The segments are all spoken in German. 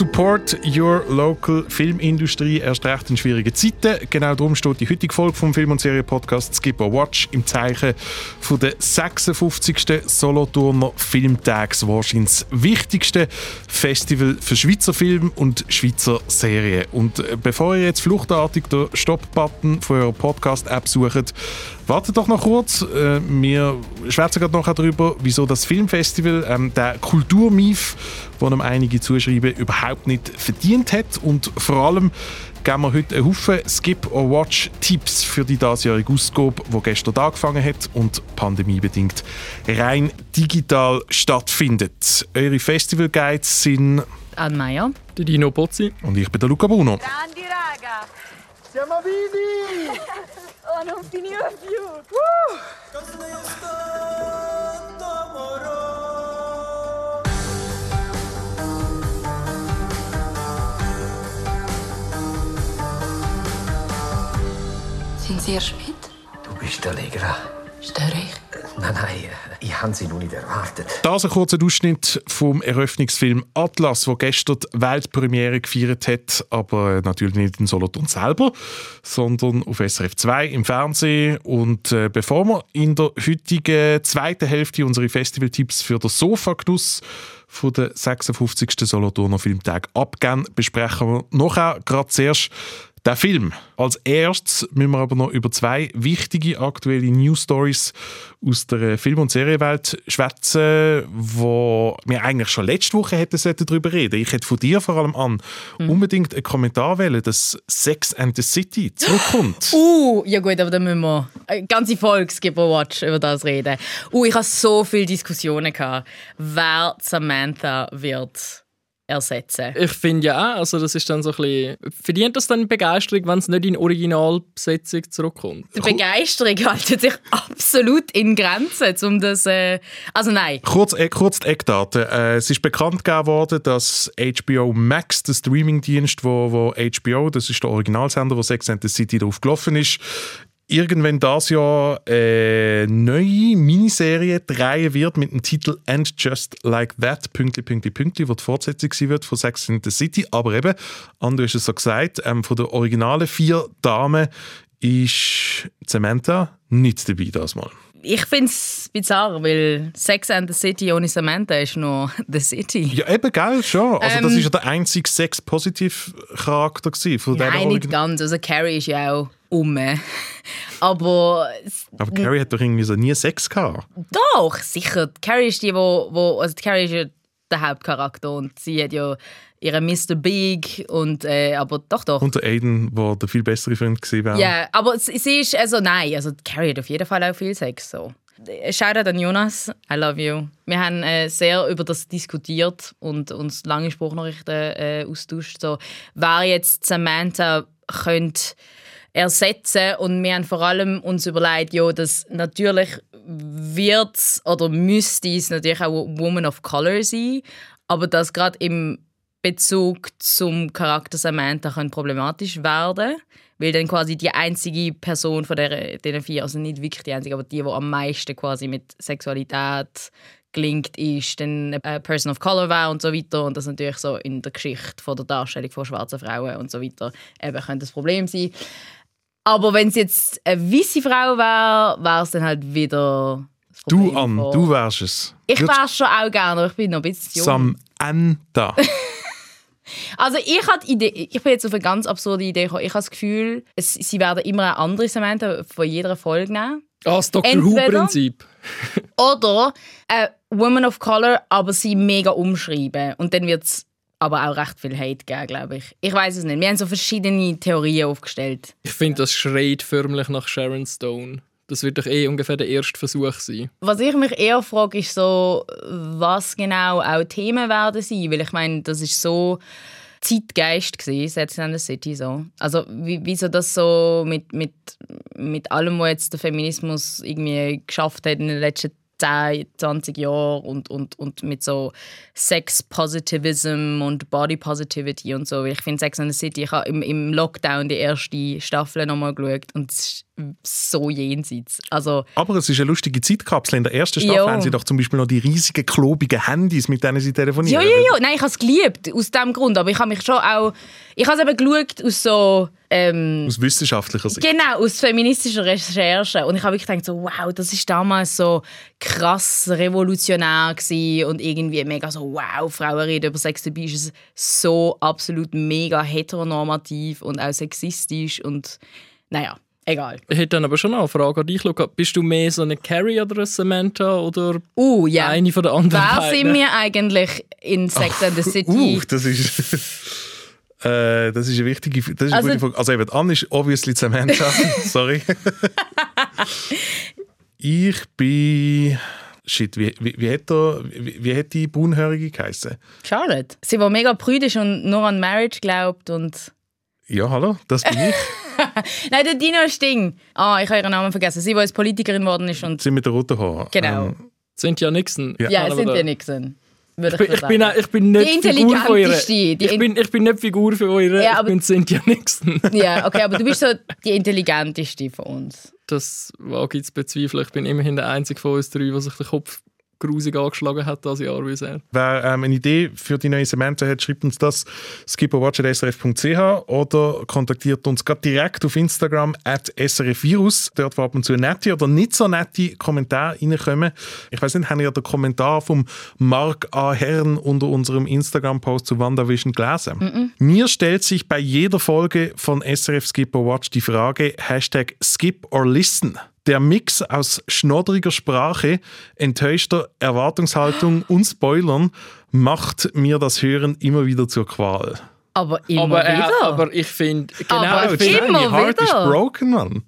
Support your local Filmindustrie erst recht in schwierigen Zeiten. Genau darum steht die heutige Folge vom Film- und Serienpodcast Skip or Watch im Zeichen von der 56. Solothurner Filmtags, wahrscheinlich das wichtigste Festival für Schweizer Film und Schweizer Serien. Und äh, bevor ihr jetzt fluchtartig den Stop-Button von eurer Podcast-App sucht, wartet doch noch kurz. Äh, wir schwätzen gerade noch darüber, wieso das Filmfestival ähm, der Kulturmief, wo einem einige zuschreiben, überhaupt nicht verdient hat. Und vor allem geben wir heute einen Haufen Skip- or Watch-Tipps für die diesjährige Ausgabe, die gestern angefangen hat und pandemiebedingt rein digital stattfindet. Eure Festival-Guides sind Anne Meyer. Die Dino Pozzi. und ich bin der Luca Bruno. Grandi raga! Siamo vivi! Oh, non finiva più! Sind Sie erst mit? Du bist Allegra. Störe ich? Nein, nein, ich habe sie noch nicht erwartet. Das ein kurzer Ausschnitt vom Eröffnungsfilm Atlas, wo gestern die Weltpremiere gefeiert hat, aber natürlich nicht in Solothurn selber, sondern auf SRF 2 im Fernsehen. Und äh, bevor wir in der heutigen zweiten Hälfte unsere Festivaltipps für den Sofagenuss von der 56. Solothurner Filmtag abgeben, besprechen wir nachher gerade zuerst der Film. Als erstes müssen wir aber noch über zwei wichtige aktuelle News Stories aus der Film- und Serienwelt schwätzen, wo wir eigentlich schon letzte Woche hätten darüber reden. Ich hätte von dir vor allem an unbedingt einen Kommentar wählen, dass Sex and the City zurückkommt. Uh, ja gut, aber dann müssen wir eine ganze Folge Watch über das reden. Uh, ich hatte so viele Diskussionen, gehabt, wer Samantha wird ersetzen. Ich finde ja auch, also das ist dann so ein bisschen... Verdient das dann Begeisterung, wenn es nicht in Originalbesetzung zurückkommt? Die Begeisterung hält sich absolut in Grenzen, um das... Äh, also nein. Kurz, äh, kurz die Eckdaten. Äh, es ist bekannt gegeben worden, dass HBO Max, der Streamingdienst, wo, wo HBO, das ist der Originalsender, wo Sex and the City drauf gelaufen ist, irgendwann das Jahr eine neue Miniserie drehen wird mit dem Titel And Just Like That, Pünktli, Pünktli, Pünktli, wo die Fortsetzung sein wird von Sex and the City. Aber eben, Ando ist es so gesagt, ähm, von den originalen vier Damen ist Samantha nicht dabei das Mal. Ich finde es bizarr, weil Sex and the City ohne Samantha ist nur The City. Ja, eben, gell, schon. Also das Ähm, ist ja der einzige Sex-Positiv-Charakter von Nein, nicht ganz. Also Carrie ist ja auch um. Aber Aber Carrie hat doch irgendwie so nie Sex gehabt. doch, sicher. Carrie ist die, wo, wo also Carrie ist ja der Hauptcharakter und sie hat ja ihren Mr. Big und äh, aber doch doch. Und der Aiden, der der viel bessere Freund gewesen wäre. Ja, aber sie sie ist also nein, also Carrie hat auf jeden Fall auch viel Sex so. Shoutout an Jonas, I love you. Wir haben äh, sehr über das diskutiert und uns lange Spruchnachrichten äh, austauscht. So, wer jetzt Samantha könnte ersetzen. Und wir haben vor allem uns überlegt, ja, dass natürlich wird oder müsste es natürlich auch Woman of Color sein, aber das gerade im Bezug zum Charakter Samantha könnte problematisch werden, weil dann quasi die einzige Person von der, diesen vier, also nicht wirklich die einzige, aber die, die am meisten quasi mit Sexualität gelingt, ist dann eine Person of Color wäre und so weiter. Und das natürlich so in der Geschichte von der Darstellung von schwarzen Frauen und so weiter eben könnte das Problem sein. Aber wenn es jetzt eine weiße Frau wäre, wäre es dann halt wieder Du, Ann, von- du wärst es. Ich wäre schon auch gerne, aber ich bin noch ein bisschen jung. Samantha. Also ich hatte die Idee, ich bin jetzt auf eine ganz absurde Idee gekommen. Ich habe das Gefühl, es, sie werden immer eine andere Samantha von jeder Folge nehmen. Ah, das Dr. Who-Prinzip. Oder eine Woman of Color, aber sie mega umschreiben. Und dann wird es aber auch recht viel Hate geben, glaube ich. Ich weiß es nicht. Wir haben so verschiedene Theorien aufgestellt. Ich finde, das schreit förmlich nach Sharon Stone. Das wird doch eh ungefähr der erste Versuch sein. Was ich mich eher frage, ist so, was genau auch Themen werden sein. Weil ich meine, das ist so Zeitgeist gewesen, Sex and the City so. Also wie, wieso das so mit, mit, mit allem, was jetzt der Feminismus irgendwie geschafft hat in den letzten 10, 20 Jahren und, und, und mit so Sex Positivism und Body Positivity und so. Ich finde Sex and the City, ich habe im, im Lockdown die erste Staffel nochmal geschaut und es ist so jenseits. Also, Aber es ist eine lustige Zeitkapsel. In der ersten Staffel haben sie doch zum Beispiel noch die riesigen, klobigen Handys, mit denen sie telefonieren. ja, ja, ja. Nein, ich habe es geliebt, aus diesem Grund. Aber ich habe mich schon auch... Ich habe es eben geschaut aus so... Ähm, Aus wissenschaftlicher Sicht. Genau, aus feministischer Recherche. Und ich habe wirklich gedacht, so, wow, das ist damals so krass revolutionär gewesen und irgendwie mega so, wow, Frauen reden über Sex, dabei ist es so absolut mega heteronormativ und auch sexistisch und naja, egal. Ich hätte dann aber schon noch eine Frage an dich, Luca. Bist du mehr so eine Carrie oder eine Samantha oder Uh, ja. eine von den anderen Wer beiden? sind wir eigentlich in Sex and the City? Uh, das ist. Äh, das ist eine wichtige, das ist eine Also- gute Frage. Also eben, Anne ist obviously Samantha. Sorry. ich bin... Shit, wie, wie, wie, hat der, wie, wie hat die Braunhörige geheißen? Charlotte. Sie war mega prüdisch und nur an Marriage glaubt und... Ja, hallo, das bin ich. Nein, der Dino Sting. Ah, ich habe ihren Namen vergessen. Sie, die als Politikerin geworden ist und... Sie mit der roten Haar. Genau. Ähm, Cynthia Nixon. Ja. Ja, wir Nixon. Ich bin, ich, bin, ich bin nicht Die Figur von ihr. intelligenteste, die Ich bin, ich bin nicht Figur für eure. Ja, ich aber- bin Cynthia Nixon. Ja, okay, aber du bist so die intelligenteste von uns. Das wage ich zu bezweifeln. Ich bin immerhin der Einzige von uns drei, der sich den Kopf grusig angeschlagen hat das Jahr wie er. Wer ähm, eine Idee für die neue Samantha hat, schreibt uns das skipperwatch.srf.ch oder kontaktiert uns gerade direkt auf Instagram at srfvirus. Dort wo ab und zu nette oder nicht so nette Kommentare reinkommen. Ich weiß nicht, haben ihr den Kommentar vom Mark A. Herrn unter unserem Instagram-Post zu WandaVision gelesen? Mir stellt sich bei jeder Folge von SRF Skipper Watch die Frage Hashtag Skip or Listen. Der Mix aus schnoddriger Sprache, enttäuschter Erwartungshaltung und Spoilern macht mir das Hören immer wieder zur Qual. Aber immer Aber, äh, wieder. aber ich finde, genau, Aber immer Heart is wieder. broken, Mann.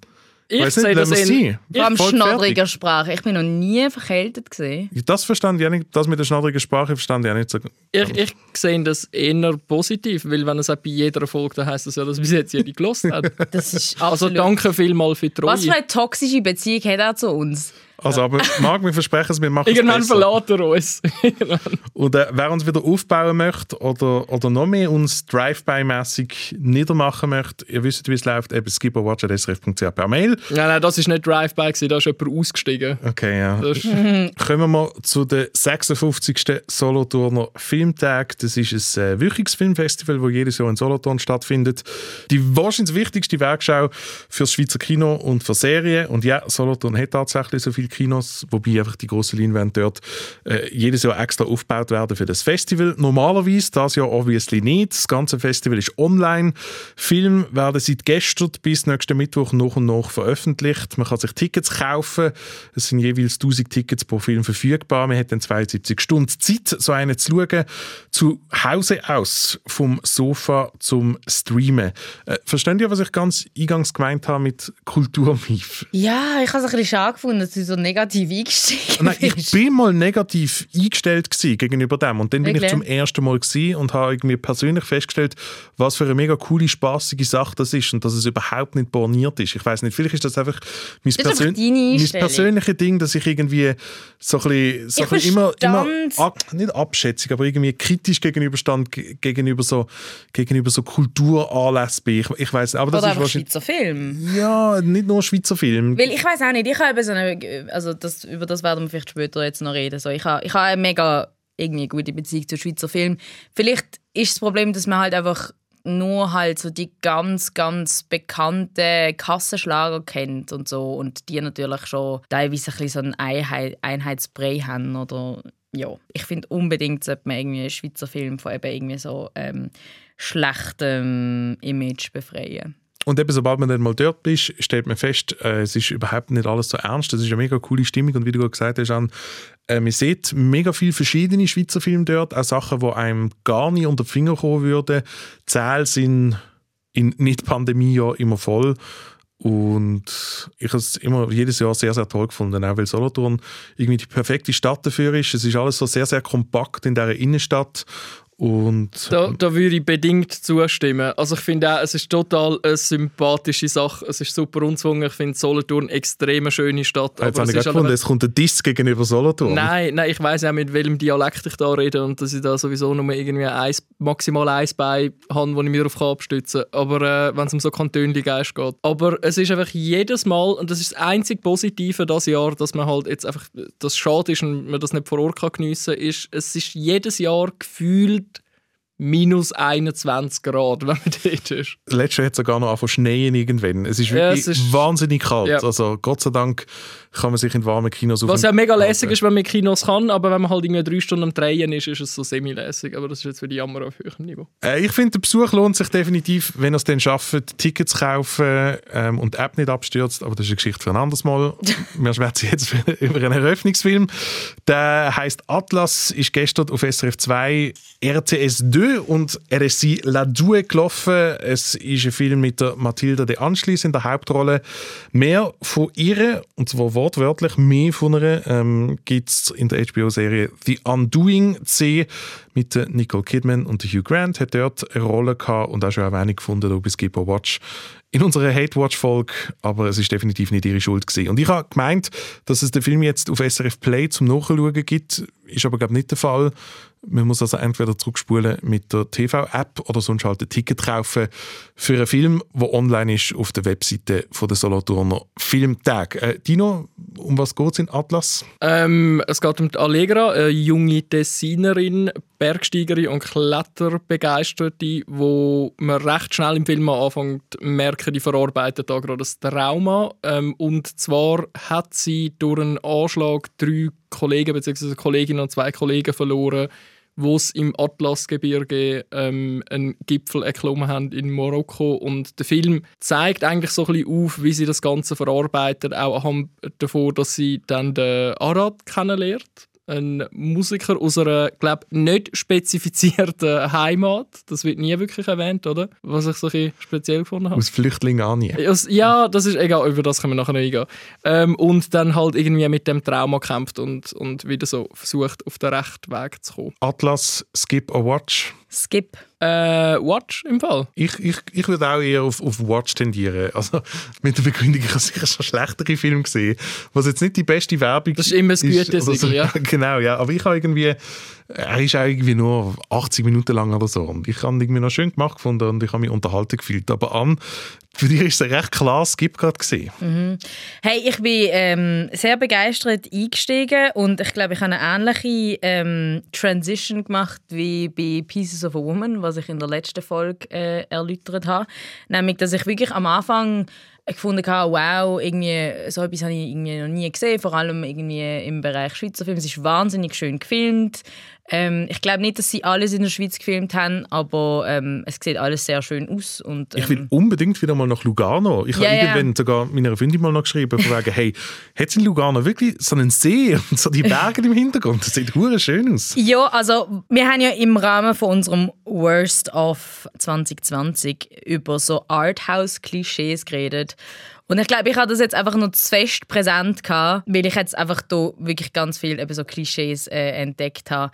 Ich nicht, sehe das lassen wir in, Voll schnoddriger Sprache. Ich bin noch nie verkältet gesehen. Das verstand ich nicht, das mit der schnoddrigen Sprache verstand ich auch nicht so. ich, ich sehe das eher positiv, weil wenn es auch bei jeder Folge, dann heisst das ja, dass bis jetzt jede gelost hat. Das ist Also danke vielmals für die Treue. Was für eine toxische Beziehung hat er zu uns? Also, aber Marc, wir versprechen es, wir machen es Irgendwann besser. verlässt er uns. Und äh, wer uns wieder aufbauen möchte oder, oder noch mehr uns Drive-by-mässig niedermachen möchte, ihr wisst, wie es läuft, eben skipperwatch.srf.ch per Mail. nein, nein, das war nicht Drive-By, da ist jemand ausgestiegen. Okay, ja. Das Kommen wir zu den 56. Solothurner Filmtag. Das ist ein äh, wöchiges Filmfestival, das jedes Jahr in Solothurn stattfindet. Die wahrscheinlich wichtigste Werkschau fürs Schweizer Kino und für Serien. Und ja, Solothurn hat tatsächlich so viele Kinos, wobei einfach die grossen Leinwände dort äh, jedes Jahr extra aufgebaut werden für das Festival. Normalerweise, das Jahr obviously nicht. Das ganze Festival ist online. Filme werden seit gestern bis nächsten Mittwoch nach und nach veröffentlicht. Man kann sich Tickets kaufen. Es sind jeweils 1000 Tickets pro Film verfügbar. Man hat dann 72 Stunden Zeit, so einen zu schauen. Zu Hause aus, vom Sofa zum Streamen. Äh, versteht ihr, was ich ganz eingangs gemeint habe mit Kulturmief? Ja, ich habe es ein bisschen schade gefunden, dass du so negativ eingestiegen Nein, ich bin mal negativ eingestellt gegenüber dem und dann bin Wirklich? ich zum ersten Mal und habe irgendwie persönlich festgestellt, was für eine mega coole, spaßige Sache das ist und dass es überhaupt nicht borniert ist. Ich weiß nicht, vielleicht ist das einfach mein, Persön mein persönliches Ding, dass ich irgendwie so ein bisschen, so Ich ein bisschen immer, immer ab, nicht abschätzig, aber irgendwie kritisch gegenüberstand ge- gegenüber so, gegenüber so Kulturanlässen bin. Ich, ich weiß, aber das Oder ist wahrscheinlich Schweizer Film. ja nicht nur Schweizer Film. Weil ich weiß auch nicht, ich habe so eine, also das, über das werden wir vielleicht später jetzt noch reden. So, ich habe, ich habe eine mega irgendwie gute Beziehung zu Schweizer Film. Vielleicht ist das Problem, dass man halt einfach nur halt so die ganz, ganz bekannten Kassenschlager kennt und so und die natürlich schon teilweise ein bisschen so einen Einheit, Einheitsbrei haben oder ja, ich finde unbedingt sollte man irgendwie einen Schweizer Film von eben irgendwie so ähm, schlechtem Image befreien. Und eben, sobald man dann mal dort ist, stellt man fest, äh, es ist überhaupt nicht alles so ernst. Das ist eine mega coole Stimmung. Und wie du gerade gesagt hast, Jan, äh, man sieht mega viele verschiedene Schweizer Filme dort. Auch Sachen, die einem gar nicht unter die Finger kommen würden. Die Zähle sind in Nicht-Pandemie-Jahr immer voll. Und ich habe es immer jedes Jahr sehr, sehr toll gefunden, auch weil Solothurn irgendwie die perfekte Stadt dafür ist. Es ist alles so sehr, sehr kompakt in dieser Innenstadt Und Da, da würde ich bedingt zustimmen. Also ich finde auch, es ist total eine sympathische Sache. Es ist super unzwungen. Ich finde Solothurn eine extrem schöne Stadt. jetzt habe es ich gerade gefunden, es kommt ein Diss gegenüber Solothurn. Nein, nein, ich weiß auch mit welchem Dialekt ich da rede und dass ich da sowieso nur irgendwie eins, maximal eins Bein habe, wo ich mich darauf abstützen kann. Aber äh, wenn es um so Kantönli-Geist geht. Aber es ist einfach jedes Mal, und das ist das einzige Positive dieses Jahr, dass man halt jetzt einfach, das schade ist und man das nicht vor Ort kann geniessen kann, ist, es ist jedes Jahr gefühlt minus 21 Grad, wenn man dort ist. Letztes Jahr hat es sogar noch angefangen schneien irgendwann. Es ist Ja, wirklich es ist- wahnsinnig kalt. Ja. Also Gott sei Dank kann man sich in warmen Kinos Was ja mega lässig ist, wenn man in Kinos kann, aber wenn man halt irgendwie drei Stunden am Drehen ist, ist es so semi-lässig. Aber das ist jetzt für die Jammer auf höherem Niveau. Äh, ich finde, der Besuch lohnt sich definitiv, wenn ihr es dann schafft, Tickets zu kaufen ähm, und die App nicht abstürzt. Aber das ist eine Geschichte für ein anderes Mal. Wir schwätzen jetzt über einen Eröffnungsfilm. Der heißt Atlas, ist gestern auf SRF 2 RTS 2 und RSI La Due gelaufen. Es ist ein Film mit der Mathilda de Anschliess in der Hauptrolle. Mehr von ihr, und zwar wortwörtlich mehr von ihr, ähm, gibt es in der HBO-Serie The Undoing C mit der Nicole Kidman und Hugh Grant hat dort eine Rolle gehabt und auch schon Erwähnung gefunden bei Skipper Watch in unserer Hate Watch Folge, aber es ist definitiv nicht ihre Schuld gewesen. Und ich habe gemeint, dass es den Film jetzt auf SRF Play zum Nachschauen gibt, ist aber glaube nicht der Fall. Man muss also entweder zurückspulen mit der TV-App oder sonst halt ein Ticket kaufen für einen Film, der online ist auf der Webseite von der Solothurner Filmtag. Äh, Dino, um was geht es in Atlas? Ähm, es geht um die Allegra, eine junge Designerin, Bergsteigerin und Kletterbegeisterte, wo man recht schnell im Film anfängt merken, die verarbeitet da gerade ein Trauma. Ähm, und zwar hat sie durch einen Anschlag drei Kollegen bzw. Kolleginnen und zwei Kollegen verloren, wo es im Atlasgebirge ähm, einen Gipfel erklommen haben in Marokko. Und der Film zeigt eigentlich so ein bisschen auf, wie sie das Ganze verarbeitet, auch davon, dass sie dann den Arad kennenlernt. Ein Musiker aus einer, glaube nicht spezifizierten Heimat. Das wird nie wirklich erwähnt, oder? Was ich so ein speziell gefunden habe. Aus Flüchtlingen an nie. Ja, das ist egal, über das können wir nachher noch eingehen. Ähm, und dann halt irgendwie mit dem Trauma kämpft und, und wieder so versucht, auf den rechten Weg zu kommen. Atlas, Skip or Watch? Skip. Äh, Watch im Fall. Ich, ich, ich würde auch eher auf, auf Watch tendieren. Also mit der Begründung, ich habe sicher schon schlechtere Filme gesehen, was jetzt nicht die beste Werbung Das ist immer das Gütesiegel, ja. Genau, ja. Aber ich habe irgendwie, er ist irgendwie nur 80 Minuten lang oder so. Und ich habe irgendwie noch schön gemacht gefunden und ich habe mich unterhalten gefühlt. Aber an, für dich ist es recht klar, Skip gerade gesehen. Hey, ich bin ähm, sehr begeistert eingestiegen und ich glaube, ich habe eine ähnliche ähm, Transition gemacht wie bei Pieces of a Woman, was ich in der letzten Folge äh, erläutert habe. Nämlich, dass ich wirklich am Anfang gefunden habe, wow, irgendwie, so etwas habe ich irgendwie noch nie gesehen, vor allem irgendwie im Bereich Schweizer Film. Es ist wahnsinnig schön gefilmt. Ähm, ich glaube nicht, dass sie alles in der Schweiz gefilmt haben, aber ähm, es sieht alles sehr schön aus. Und, ähm, Ich will unbedingt wieder mal nach Lugano. Ich Ja, habe ja. irgendwann sogar meiner Freundin mal noch geschrieben, von wegen, hey, hat es in Lugano wirklich so einen See und so die Berge im Hintergrund? Das sieht hure schön aus. Ja, also wir haben ja im Rahmen von unserem Worst of 2020 über so Arthouse-Klischees geredet. Und ich glaube, ich hatte das jetzt einfach noch zu fest präsent gehabt, weil ich jetzt einfach da wirklich ganz viel eben so Klischees äh, entdeckt habe.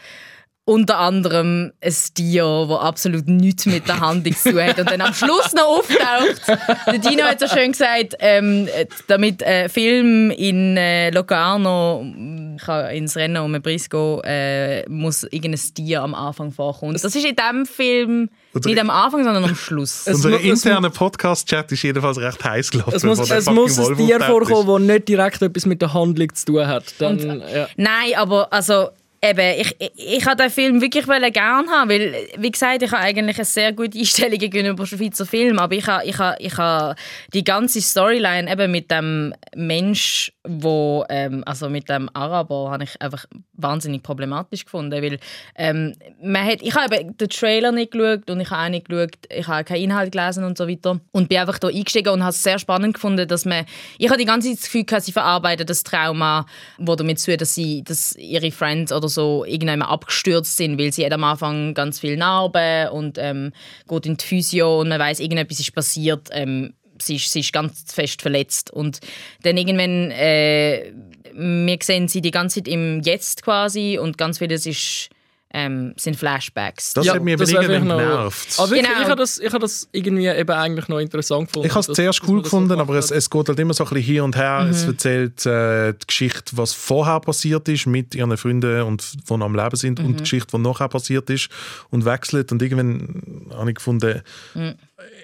Unter anderem ein Tier, das absolut nichts mit der Handlung zu tun hat und dann am Schluss noch auftaucht. Der Dino hat so schön gesagt, ähm, damit äh, Film in äh, Locarno kann ins Rennen um den Preis gehen äh, muss irgendein Tier am Anfang vorkommen. Und das ist in diesem Film Unsere- nicht am Anfang, sondern am Schluss. Unser interner Podcast-Chat ist jedenfalls recht heiß gelaufen. Es muss, es muss ein Tier vorkommen, das nicht direkt etwas mit der Handlung zu tun hat. Dann, ja. Nein, aber also eben, ich, ich, ich habe den Film wirklich gerne haben, weil, wie gesagt, ich habe eigentlich eine sehr gute Einstellung gegenüber Schweizer Filmen, aber ich habe, ich habe, ich habe die ganze Storyline eben mit dem Mensch, wo, ähm, also mit dem Araber, habe ich einfach wahnsinnig problematisch gefunden, weil ähm, man hat, ich habe eben den Trailer nicht geschaut und ich habe auch nicht geschaut, ich habe keinen Inhalt gelesen und so weiter und bin einfach da eingestiegen und habe es sehr spannend gefunden, dass man, ich habe die ganze Zeit das Gefühl, gehabt, sie verarbeiten das Trauma, wo damit zu dass sie, dass ihre Friends oder so irgendwann abgestürzt sind, weil sie am Anfang ganz viel Narben und ähm, geht in die Physio und man weiß irgendetwas ist passiert. Ähm, sie ist, sie ist ganz fest verletzt und dann irgendwann äh, wir sehen sie die ganze Zeit im Jetzt quasi und ganz vieles ist ähm, sind Flashbacks. Das hat mich eben das irgendwie genervt. Aber wirklich, Genau. ich habe das, ich habe das irgendwie eben eigentlich noch interessant gefunden. Ich habe es zuerst cool so gefunden, gemacht aber es, es geht halt immer so ein bisschen hier und her. Es Mhm. erzählt äh, die Geschichte, was vorher passiert ist mit ihren Freunden und die noch am Leben sind Mhm. und die Geschichte, die nachher passiert ist und wechselt. Und irgendwann habe ich gefunden, Mhm.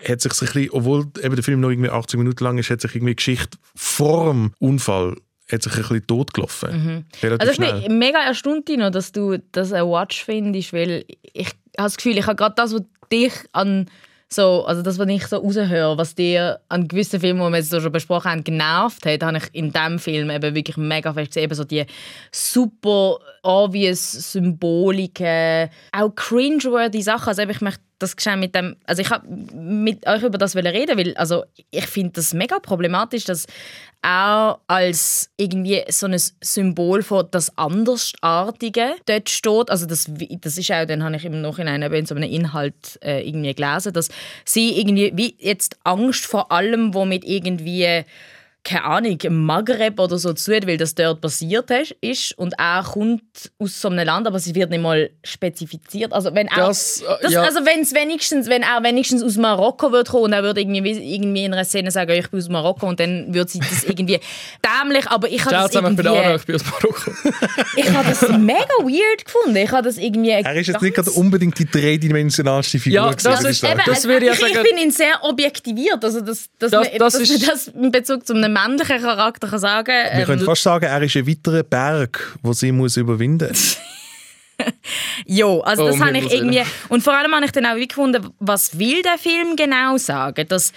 hat sich ein bisschen, obwohl eben der Film noch irgendwie 80 Minuten lang ist, hat sich irgendwie die Geschichte vor dem Unfall hat sich ein bisschen totgelaufen. Relativ Also ich schnell. bin mega erstaunt, Tino, dass du das ein Watch findest, weil ich habe das Gefühl, ich habe gerade das, was dich an so, also das, was ich so raushöre, was dir an gewissen Filmen, die wir jetzt so schon besprochen haben, genervt hat, habe ich in diesem Film eben wirklich mega fest gesehen. Eben so die super obvious Symboliken, auch cringeworthy Sachen. Also ich möchte das geschehen mit dem, also ich habe mit euch über das reden, weil also ich finde das mega problematisch, dass auch als irgendwie so ein Symbol von das Andersartige dort steht. Also das, das ist auch, dann habe ich im Nachhinein in so einem Inhalt äh, irgendwie gelesen, dass sie irgendwie wie jetzt Angst vor allem, womit irgendwie keine Ahnung, im Maghreb oder so zu weil das dort passiert ist- und er kommt aus so einem Land, aber es wird nicht mal spezifiziert. Also wenn er, Das, äh, das, ja. also wenn's wenigstens, wenn er wenigstens aus Marokko wird kommen und er würde irgendwie, irgendwie in einer Szene sagen, ich bin aus Marokko und dann würde sie das irgendwie dämlich, aber ich habe das zusammen, ich bin irgendwie, Ara, ich bin aus Marokko. ich habe das mega weird gefunden. Ich habe das irgendwie Er ist jetzt nicht gerade unbedingt die dreidimensionalste Figur. Ja, gewesen, das ist-. Eben, Das würde ich ich, finde ihn sehr objektiviert. Also, dass, Das- man, das dass ist- das in Bezug zu einem männlichen Charakter kann sagen Wir ähm, können fast sagen, er ist ein weiterer Berg, den sie muss überwinden muss. Jo, also Oh, das habe ich irgendwie und vor allem habe ich dann auch gefunden, was will der Film genau sagen, dass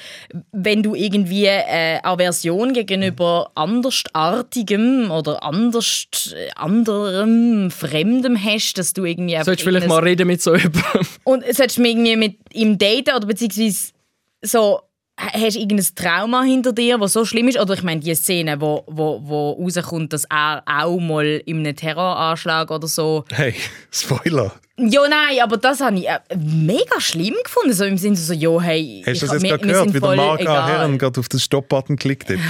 wenn du irgendwie äh, Aversion gegenüber andersartigem oder anders äh, anderem Fremdem hast, dass du irgendwie du vielleicht mal reden mit so jemandem? und solltest du irgendwie mit ihm daten oder beziehungsweise so hast du irgendein Trauma hinter dir, was so schlimm ist? Oder ich meine, die Szene, wo, wo, wo rauskommt, dass er auch mal in einem Terroranschlag oder so Hey, Spoiler. ja, nein, aber das habe ich äh, mega schlimm gefunden. So im Sinne so, jo, hey, Hast du das jetzt gerade gehört, wie der voll Mark A. egal. Herren gerade auf den Stop-Button geklickt hat?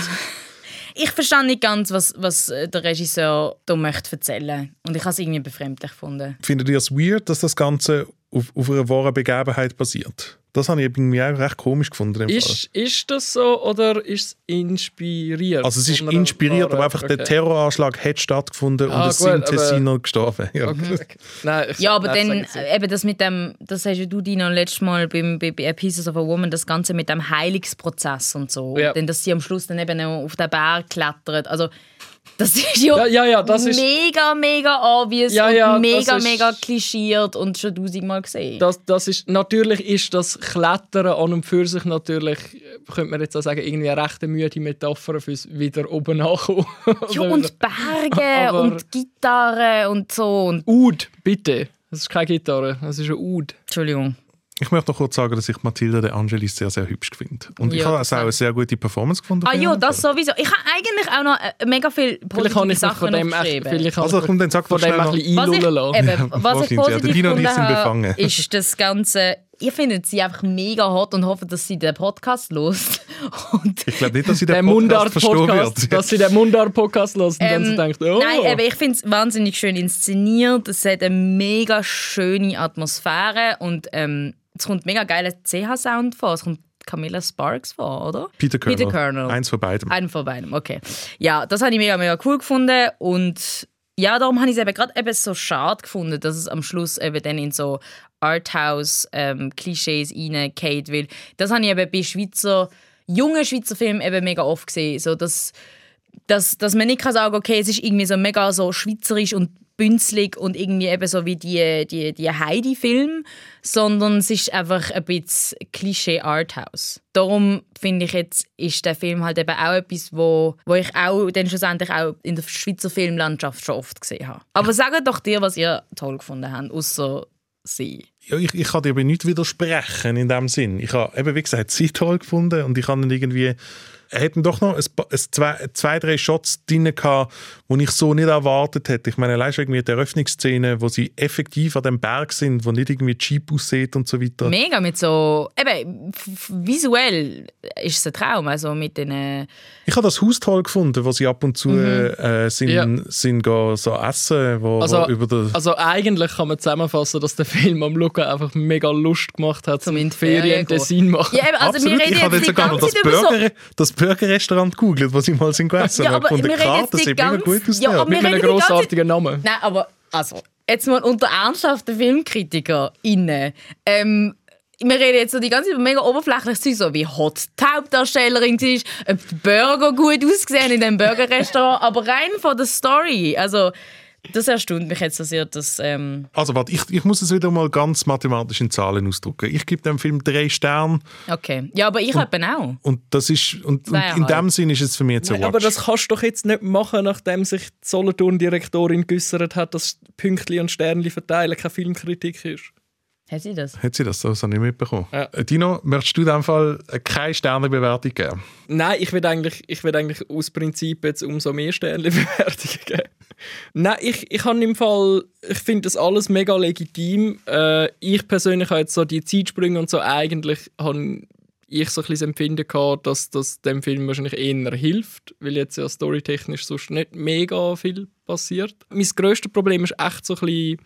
Ich verstehe nicht ganz, was, was äh, der Regisseur da möchte erzählen. Und ich habe es irgendwie befremdlich gefunden. Findet ihr es weird, dass das Ganze auf, auf einer wahren Begebenheit basiert? Das habe ich irgendwie auch recht komisch gefunden. im Fall. Ist, ist das so oder ist es inspiriert? Also es ist inspiriert, aber einfach der okay. Terroranschlag hat stattgefunden Ah, und es gut, sind Tessiner gestorben. Ja. Nein, ich, Ja, aber nein, dann, eben das mit dem, das hast du Dino letztes Mal beim, bei, bei Pieces of a Woman, das Ganze mit dem Heilungsprozess und so. Ja. Und dann, dass sie am Schluss dann eben auf den Berg klettert. Also, das ist ja, Ja, ja, das ist- mega, mega obvious Ja, ja, und mega, ist- mega klischiert und schon tausendmal gesehen. Das, das ist, natürlich ist das Klettern an und für sich natürlich, könnte man jetzt auch sagen, irgendwie eine recht müde Metapher fürs wieder oben nachkommen. ja, und Berge Aber- und Gitarre und so. Und, Oud, bitte. Das ist keine Gitarre, das ist ein Oud. Entschuldigung. Ich möchte noch kurz sagen, dass ich Mathilda de Angelis sehr, sehr hübsch finde. Und ich Ja, habe das also auch eine sehr gute Performance gefunden. Ah ja, das sowieso. Ich habe eigentlich auch noch äh, mega viele Vielleicht habe positive ich Sachen dem echt, aufgeschrieben. vielleicht habe Also, ich komm, dann sag von doch dem schnell ein noch- bisschen Was ich, einlullen lassen. eben, Ja, was ich wahrscheinlich, ja. positiv und ich gefunden sind habe, befangen. ist das Ganze... Ihr findet sie einfach mega hot und hofft, dass sie den Podcast lost. Und, Ich glaube nicht, dass sie den Der Podcast verstehen wird. dass sie den Mundart-Podcast hören und dann so Ähm, denkt, oh. Nein, aber ich finde es wahnsinnig schön inszeniert. Es hat eine mega schöne Atmosphäre und ähm, es kommt mega geiler CH-Sound vor. Es kommt Camilla Sparks vor, oder? Peter Colonel. Peter Colonel. Eins von beidem. Einen von beiden, okay. Ja, das habe ich mega, mega cool gefunden und ja, darum habe ich es eben gerade eben so schade gefunden, dass es am Schluss eben dann in so Arthouse-Klischees reingeht, weil das habe ich eben bei Schweizer, jungen Schweizer Filmen eben mega oft gesehen, so dass, dass, dass man nicht kann sagen okay, es ist irgendwie so mega so schweizerisch und bünzlig und irgendwie eben so wie die, die, die Heidi-Film, sondern es ist einfach ein bisschen Klischee Arthouse. Darum finde ich jetzt, ist der Film halt eben auch etwas, wo, wo ich auch dann schlussendlich auch in der Schweizer Filmlandschaft schon oft gesehen habe. Aber sagt doch dir, was ihr toll gefunden habt, außer sie. Ja, ich, ich kann dir aber nicht widersprechen in dem Sinn. Ich habe eben, wie gesagt, sie toll gefunden und ich habe ihn irgendwie er hat doch noch ein, ein, zwei, zwei, drei Shots drin gehabt, die ich so nicht erwartet hätte. Ich meine, allein irgendwie die Eröffnungsszene, wo sie effektiv an dem Berg sind, wo nicht irgendwie cheap aussieht und so weiter. Mega mit so, eben, visuell ist es ein Traum, also mit den, äh, Ich habe das Haus toll gefunden, wo sie ab und zu äh, sind, Ja. sind go so essen, wo, Also, wo über der also eigentlich kann man zusammenfassen, dass der Film am Luca einfach mega Lust gemacht hat, Zum in die Ferien. Tessin machen. ja, eben, also Absolut. wir reden ich habe jetzt sogar noch das, über so... Burger, das Burgerrestaurant gegoogelt, wo sie mal sind gegessen Ja, die reden jetzt Karte die sieht mega ganze- gut aus. Ja, aber Mit einem grossartigen Namen. Nein, aber also, jetzt mal unter ernsthaften FilmkritikerInnen. Ähm, wir reden jetzt so die ganze Zeit über mega oberflächliches Zeug, so wie hot die Hauptdarstellerin war, ob die Burger gut ausgesehen in dem Burgerrestaurant, aber rein von der Story. Also, das erstaunt mich jetzt so sehr, dass... Ähm, Also warte, ich, ich muss es wieder mal ganz mathematisch in Zahlen ausdrücken. Ich gebe dem Film drei Sterne okay. Ja, aber ich eben auch. und das ist und, und in dem Sinn ist es für mich jetzt ein Nein, aber das kannst du doch jetzt nicht machen, nachdem sich die Solothurn-Direktorin geäußert hat, dass Pünktli und Sternli verteilen keine Filmkritik ist. Hat sie das? Hat sie das so, das habe ich nicht mitbekommen. Ja. Äh, Dino, möchtest du in dem Fall äh, keine Sternebewertung geben? Nein, ich will eigentlich, ich will eigentlich aus Prinzip jetzt umso mehr Sternli-Bewertungen geben. Nein, ich, ich habe im Fall, ich finde das alles mega legitim. Äh, ich persönlich habe jetzt so die Zeitsprünge und so eigentlich habe ich so ein bisschen das Empfinden gehabt, dass das dem Film wahrscheinlich eher hilft, weil jetzt ja storytechnisch sonst nicht mega viel passiert. Mein grösstes Problem ist echt so ein bisschen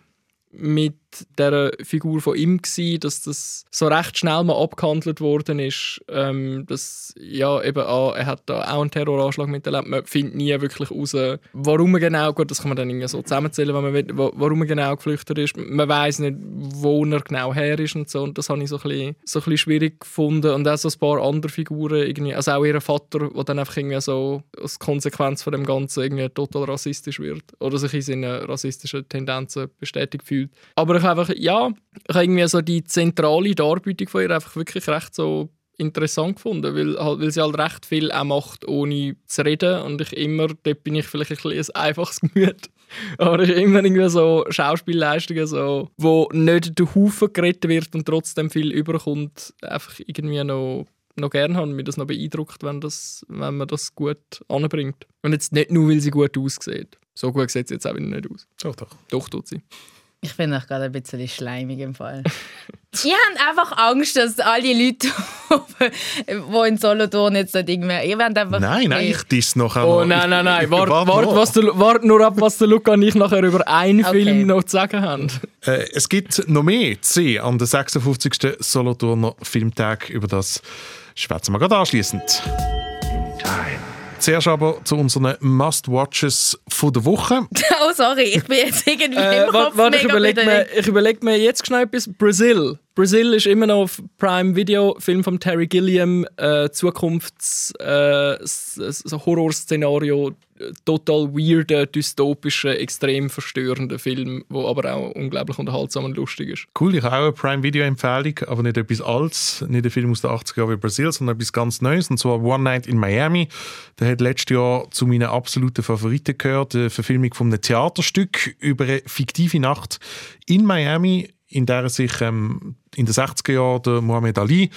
mit der Figur von ihm gsi, dass das so recht schnell mal abgehandelt worden ist, ähm, dass ja eben ah, er hat da auch einen Terroranschlag miterlebt. Man findet nie wirklich raus, warum er genau gut, das kann man dann irgendwie so zusammenzählen, wenn man will, wa- warum er genau geflüchtet ist. Man weiß nicht, wo er genau her ist und so. Und das habe ich so ein bisschen, so ein bisschen schwierig gefunden und auch so ein paar andere Figuren irgendwie, also auch ihr Vater, der dann einfach irgendwie so als Konsequenz von dem Ganzen irgendwie total rassistisch wird oder sich in seinen rassistischen Tendenzen bestätigt fühlt. Aber ich habe einfach, ja, ich habe irgendwie so die zentrale Darbietung von ihr einfach wirklich recht so interessant gefunden, weil, halt, weil sie halt recht viel auch macht, ohne zu reden und ich immer, dort bin ich vielleicht ein, bisschen ein einfaches Gemüt, aber ich immer irgendwie so Schauspielleistungen, so, wo nicht der Haufen geredet wird und trotzdem viel überkommt, einfach irgendwie noch noch gerne haben, mir das noch beeindruckt, wenn, das, wenn man das gut anbringt. Und jetzt nicht nur, weil sie gut aussieht. So gut sieht sie jetzt auch wieder nicht aus. Doch, doch. Doch, tut sie. Ich finde euch gerade ein bisschen schleimig im Fall. Ihr habt einfach Angst, dass all die Leute, die in Solothurn jetzt nicht irgendwie... Ihr wollt einfach... Nein, nein, ich diss noch Oh einmal. nein, nein, nein. Ich- Wart, warte wart, was der, wart nur ab, was der Luca und ich nachher über einen Okay. Film noch zu sagen haben. Äh, es gibt noch mehr zu sehen an der 56. Solothurner Filmtag. Über das schwätzen wir gerade anschliessend. Zuerst aber zu unseren Must-Watches von der Woche. Oh, sorry, ich bin jetzt irgendwie Äh, im Kopf warte, ich überlege mir, überleg mir jetzt schnell etwas. Brasil. Brasil ist immer noch Prime Video, Film von Terry Gilliam, äh, Zukunfts äh, s- s- Horrorszenario, total weirder, dystopischer, extrem verstörender Film, wo aber auch unglaublich unterhaltsam und lustig ist. Cool, ich habe auch eine Prime-Video-Empfehlung, aber nicht etwas Altes, nicht ein Film aus den 80er Jahren wie Brasil, sondern etwas ganz Neues, und zwar One Night in Miami. Der hat letztes Jahr zu meinen absoluten Favoriten gehört, eine Verfilmung von einem Theaterstück über eine fiktive Nacht in Miami, in der sich ähm, in den 60er Jahren der Muhammad Ali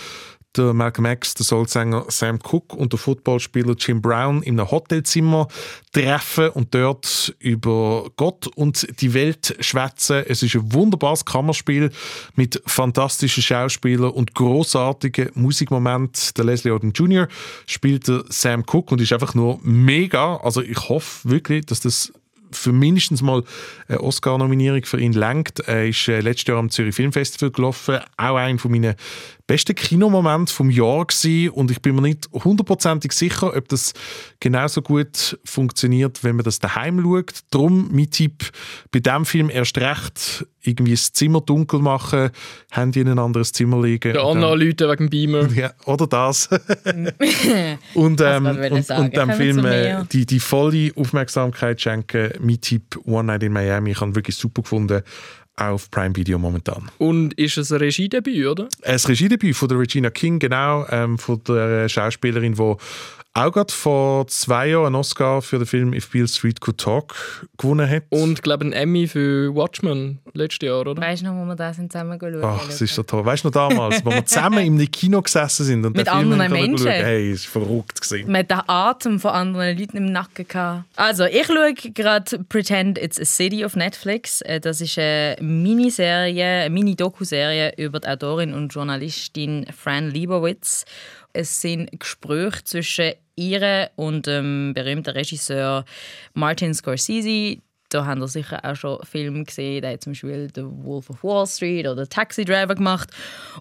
der Malcolm X, der Soulsänger Sam Cooke und der Footballspieler Jim Brown in einem Hotelzimmer treffen und dort über Gott und die Welt schwätzen. Es ist ein wunderbares Kammerspiel mit fantastischen Schauspielern und großartigen Musikmomenten. Der Leslie Odom Jr. spielt Sam Cooke und ist einfach nur mega. Also ich hoffe wirklich, dass das für mindestens mal eine Oscar-Nominierung für ihn lenkt. Er ist äh, letztes Jahr am Zürich Filmfestival gelaufen, auch einer von meinen besten Kinomomente vom Jahr gewesen. und ich bin mir nicht hundertprozentig sicher, ob das genauso gut funktioniert, wenn man das daheim schaut. Drum mein Tipp bei diesem Film erst recht irgendwie das Zimmer dunkel machen, Handy in ein anderes Zimmer legen. Der und dann- Anna Leute wegen dem Beamer. ja, oder das. und, ähm, und, und dem Kommen Film äh, die, die volle Aufmerksamkeit schenken. Mein Tipp One Night in Miami. Ich habe wirklich super gefunden. Auf Prime Video momentan. Und ist es ein Regiedebüt, oder? Ein Regiedebüt von der Regina King, genau, ähm, von der Schauspielerin, die auch gerade vor zwei Jahren einen Oscar für den Film If Beale Street Could Talk gewonnen hat. Und glaube einen Emmy für Watchmen letztes Jahr, oder? Weißt du noch, wo wir da sind zusammen schauen? Ach, das ist so toll. Weißt du noch damals, wo wir zusammen im Kino gesessen sind und Mit den Film anderen haben Menschen? schauen? Hey, es war verrückt gewesen. Man hat den Atem von anderen Leuten im Nacken gehabt. Also, ich schaue gerade Pretend It's a City auf Netflix. Äh, Das ist eine Miniserie, eine Mini-Doku-Serie über die Autorin und Journalistin Fran Lebowitz. Es sind Gespräche zwischen ihr und dem berühmten Regisseur Martin Scorsese. Da haben ihr sicher auch schon Filme gesehen. Der zum Beispiel The Wolf of Wall Street oder Taxi Driver gemacht.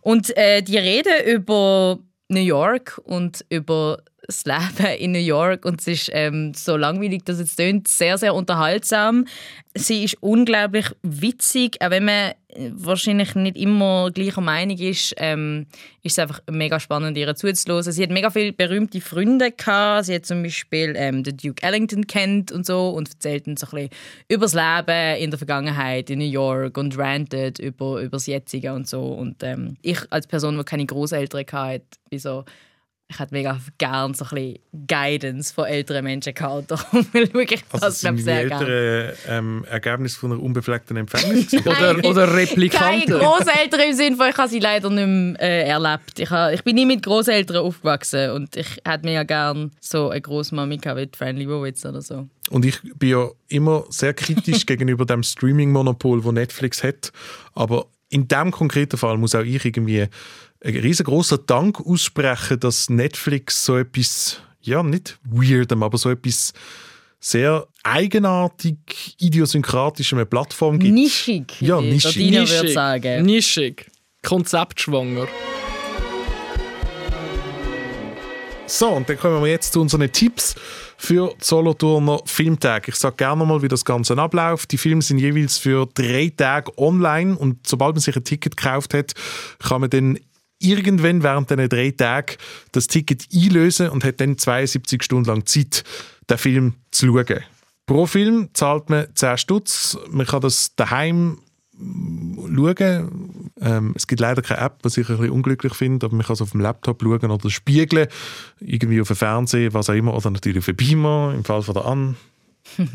Und äh, die reden über New York und über das Leben in New York und es ist ähm, so langweilig, dass es tönt, sehr, sehr unterhaltsam. Sie ist unglaublich witzig, auch wenn man wahrscheinlich nicht immer gleicher Meinung ist, ähm, ist es einfach mega spannend, ihr zuzuhören. Sie hat mega viele berühmte Freunde gehabt. Sie hat zum Beispiel ähm, den Duke Ellington kennt und so und erzählt dann so ein bisschen über das Leben in der Vergangenheit in New York und rantet über, über das Jetzige und so. Und ähm, ich als Person, die keine Großeltern hatte, bin so ich hätte mega gern so ein bisschen Guidance von älteren Menschen gehabt. Darum schaue ich das, Also glaub, sind die sehr gerne. älteren ähm, Ergebnisse von einer unbefleckten Empfängnis? Oder, oder Keine Replikanten. Großeltern im Sinne von, ich habe sie leider nicht mehr äh, erlebt. Ich, ha, ich bin nie mit Großeltern aufgewachsen und ich hätte mega gern so eine Großmami gehabt wie Fran Lebowitz oder so. Und ich bin ja immer sehr kritisch gegenüber dem Streaming-Monopol, wo Netflix hat. Aber in diesem konkreten Fall muss auch ich irgendwie einen riesengroßen Dank aussprechen, dass Netflix so etwas, ja, nicht weirdem, aber so etwas sehr eigenartig, idiosynkratischem eine Plattform gibt. Nischig. Ja, nischig. würde sagen. Nischig. Konzeptschwanger. So, und dann kommen wir jetzt zu unseren Tipps für die Solothurner Filmtag. Ich sage gerne mal, wie das Ganze abläuft. Die Filme sind jeweils für drei Tage online und sobald man sich ein Ticket gekauft hat, kann man dann irgendwann während diesen drei Tagen das Ticket einlösen und hat dann 72 Stunden lang Zeit, den Film zu schauen. Pro Film zahlt man 10 Stutz. Man kann das daheim schauen. Ähm, es gibt leider keine App, was ich ein bisschen unglücklich finde, aber man kann es auf dem Laptop schauen oder spiegeln, irgendwie auf dem Fernseher, was auch immer, oder natürlich auf dem Beamer, im Fall von der An.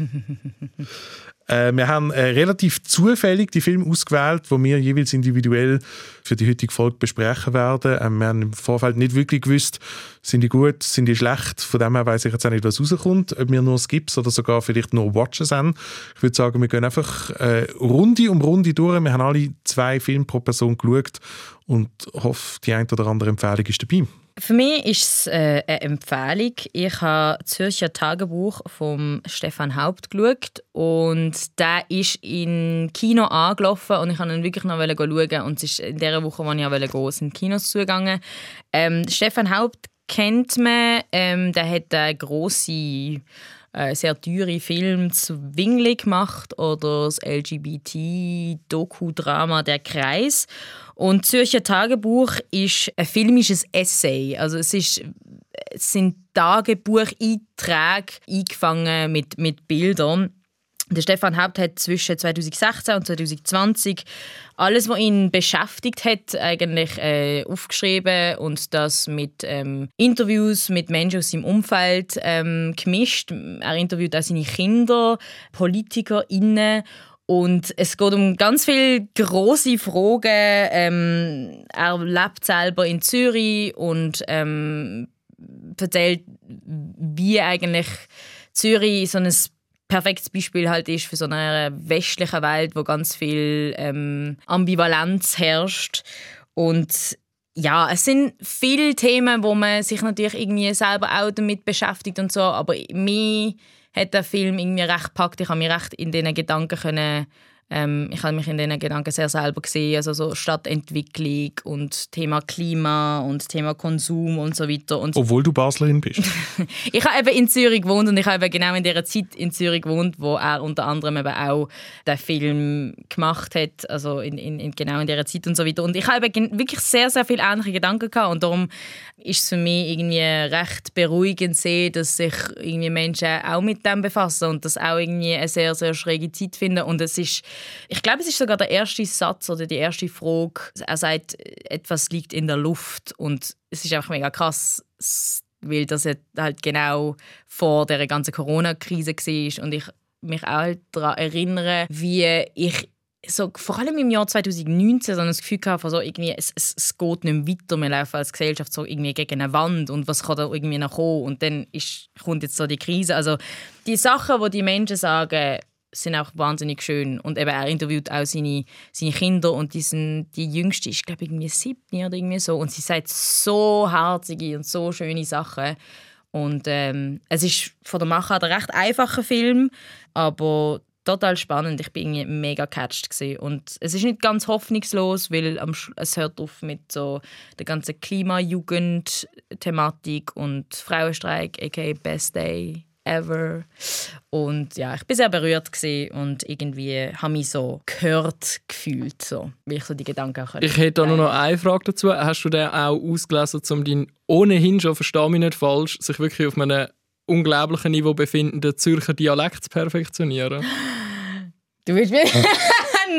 äh, wir haben äh, relativ zufällig die Filme ausgewählt, die wir jeweils individuell für die heutige Folge besprechen werden. Ähm, wir haben im Vorfeld nicht wirklich gewusst, sind die gut, sind die schlecht. Von dem her weiß ich jetzt auch nicht, was rauskommt. Ob wir nur Skips oder sogar vielleicht nur Watches haben. Ich würde sagen, wir gehen einfach äh, Runde um Runde durch. Wir haben alle zwei Filme pro Person geschaut und hoffe, die eine oder andere Empfehlung ist dabei. Für mich ist es äh, eine Empfehlung. Ich habe das Zürcher Tagebuch von Stefan Haupt geschaut und der ist in Kino angelaufen und ich wollte ihn wirklich noch schauen und es ist in dieser Woche, wo ich auch gehen wollte, sind Kinos zugegangen. Ähm, Stefan Haupt kennt man, ähm, der hat eine grosse äh, sehr teure Film zu Wingli gemacht oder das LGBT-Doku-Drama Der Kreis. Und Zürcher Tagebuch ist ein filmisches Essay. Also es, ist, es sind Tagebucheinträge eingefangen mit, mit Bildern. Der Stefan Haupt hat zwischen 2016 und 2020 alles, was ihn beschäftigt hat, eigentlich äh, aufgeschrieben und das mit ähm, Interviews mit Menschen aus seinem Umfeld ähm, gemischt. Er interviewt auch seine Kinder, PolitikerInnen und es geht um ganz viele große Fragen. Ähm, er lebt selber in Zürich und ähm, erzählt, wie eigentlich Zürich so ein perfektes Beispiel halt ist für so eine westliche Welt, wo ganz viel ähm, Ambivalenz herrscht und ja, es sind viele Themen, wo man sich natürlich irgendwie selber auch damit beschäftigt und so, aber mir hat der Film irgendwie recht gepackt. Ich habe mich recht in diesen Gedanken können, ähm, ich habe mich in diesen Gedanken sehr selber gesehen, also so Stadtentwicklung und Thema Klima und Thema Konsum und so weiter. Und Obwohl du Baslerin bist. ich habe eben in Zürich gewohnt und ich habe eben genau in der Zeit in Zürich gewohnt, wo er unter anderem eben auch den Film gemacht hat, also in, in, in genau in der Zeit und so weiter. Und ich habe eben wirklich sehr, sehr viele ähnliche Gedanken gehabt und darum ist es für mich irgendwie recht beruhigend zu sehen, dass sich irgendwie Menschen auch mit dem befassen und das auch irgendwie eine sehr, sehr schräge Zeit finden. Und es ist, ich glaube, es ist sogar der erste Satz oder die erste Frage. Er sagt, etwas liegt in der Luft und es ist einfach mega krass weil das halt genau vor der ganzen Corona-Krise war und ich mich auch halt daran erinnere, wie ich so, vor allem im Jahr 2019 so das Gefühl hatte, so irgendwie, es, es, es geht nicht weiter, wir laufen als Gesellschaft so irgendwie gegen eine Wand und was kann da irgendwie noch kommen und dann ist, kommt jetzt so die Krise. Also die Sachen, die die Menschen sagen, sind auch wahnsinnig schön und eben er interviewt auch seine, seine Kinder und die, sind, die jüngste ist glaube ich irgendwie siebten oder irgendwie so und sie sagt so herzige und so schöne Sachen und ähm, es ist von der Machart ein recht einfacher Film, aber total spannend. Ich bin mega catched gewesen. und es ist nicht ganz hoffnungslos, weil es hört auf mit so der ganzen Klimajugend-Thematik und Frauenstreik, aka Best Day ever. Und ja, ich bin sehr berührt und irgendwie habe mich so gehört gefühlt, so, wie ich so die Gedanken auch Ich hätte da nur noch eine Frage dazu. Hast du den auch ausgelesen, um deinen ohnehin schon, verstehe mich nicht falsch, sich wirklich auf einem unglaublichen Niveau befindenden Zürcher Dialekt zu perfektionieren? Du willst mir...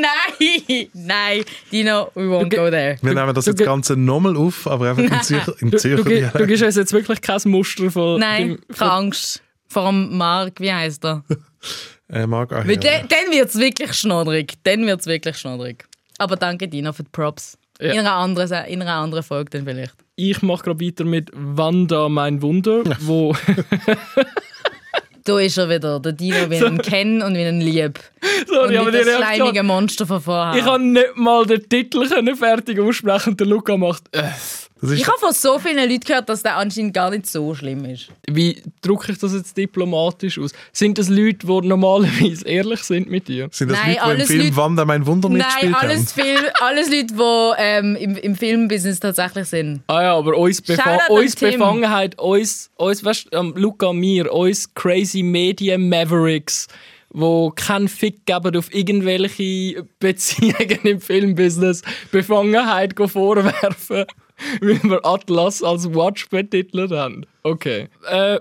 nein, nein, Dino, we won't go there. Wir nehmen das jetzt Ganze nochmal auf, aber einfach in Zürcher, in Zürcher du, du, du, du gibst uns jetzt wirklich kein Muster von... Nein, keine Angst. Allem Marc, wie heißt er? äh, Marc Ahern. Dann, dann wird es wirklich schnoddrig. Dann wird es wirklich schnoddrig. Aber danke Dino für die Props. Ja. In, einer anderen, in einer anderen Folge dann vielleicht. Ich mache gerade weiter mit Wanda mein Wunder, wo... da ist er wieder, der Dino, wie ihn kennen und wie ihn lieb. Sorry, und aber das schleimige Monster von vorher. Ich kann nicht mal den Titel fertig aussprechen und der Luca macht... Äh ich habe von so vielen Leuten gehört, dass der anscheinend gar nicht so schlimm ist. Wie drücke ich das jetzt diplomatisch aus? Sind das Leute, die normalerweise ehrlich sind mit dir? Sind das Nein, Leute, die im Film Leute, Wanda mein Wunder mitgespielt Nein, alles, haben? Viel, alles Leute, die ähm, im, im Filmbusiness tatsächlich sind. Ah ja, aber uns, Befa uns Befangenheit, uns, uns weißt, ähm, Luca, mir, uns crazy Media Mavericks, wo keinen Fick geben auf irgendwelche Beziehungen im Filmbusiness, Befangenheit vorwerfen. wie wir Atlas als Watch betitelt haben. Okay. Äh,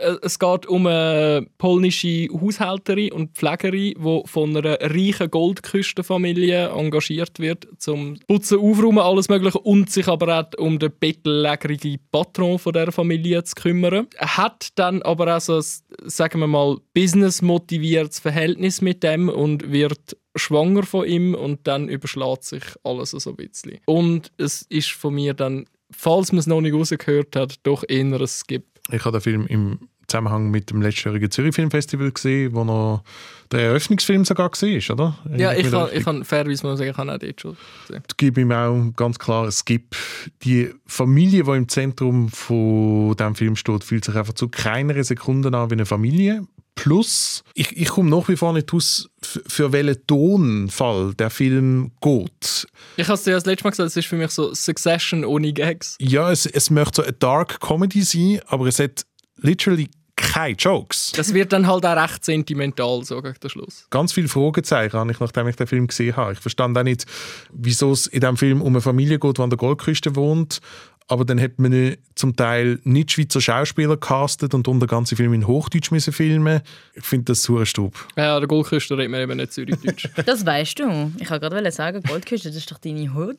äh, es geht um eine polnische Haushälterin und Pflegerin, die von einer reichen Goldküstenfamilie engagiert wird, zum Putzen, Aufräumen, alles Mögliche und sich aber auch um den bettlägerigen Patron von der Familie zu kümmern. Er hat dann aber auch so, sagen wir mal, business-motiviertes Verhältnis mit dem und wird schwanger von ihm und dann überschlägt sich alles so ein bisschen. Und es ist von mir dann, falls man es noch nicht rausgehört hat, doch eher ein Skip. Ich habe den Film im Zusammenhang mit dem letztjährigen Zürich Filmfestival gesehen, wo noch der Eröffnungsfilm sogar war, oder? Ja, ich kann, ich kann fairerweise mal sagen, ich habe auch dort schon gesehen. Es gibt ihm auch ganz klar ein Skip. Die Familie, die im Zentrum von diesem Film steht, fühlt sich einfach zu keiner Sekunde an wie eine Familie. Plus, ich, ich komme nach wie vor nicht aus, für welchen Tonfall der Film geht. Ich habe es dir das letzte Mal gesagt, es ist für mich so Succession ohne Gags. Ja, es, es möchte so eine Dark Comedy sein, aber es hat literally keine Jokes. Das wird dann halt auch recht sentimental, so gegen den Schluss. Ganz viele Fragezeichen habe ich, nachdem ich den Film gesehen habe. Ich verstand auch nicht, wieso es in diesem Film um eine Familie geht, die an der Goldküste wohnt aber dann hat man zum Teil nicht Schweizer Schauspieler castet und unter ganzen Film in Hochdeutsch müssen filmen. Ich finde das super Stub. Ja, der Goldküste redet man eben nicht Zürichdeutsch. das weißt du. Ich wollte gerade sagen, Goldküste, das ist doch deine Hut.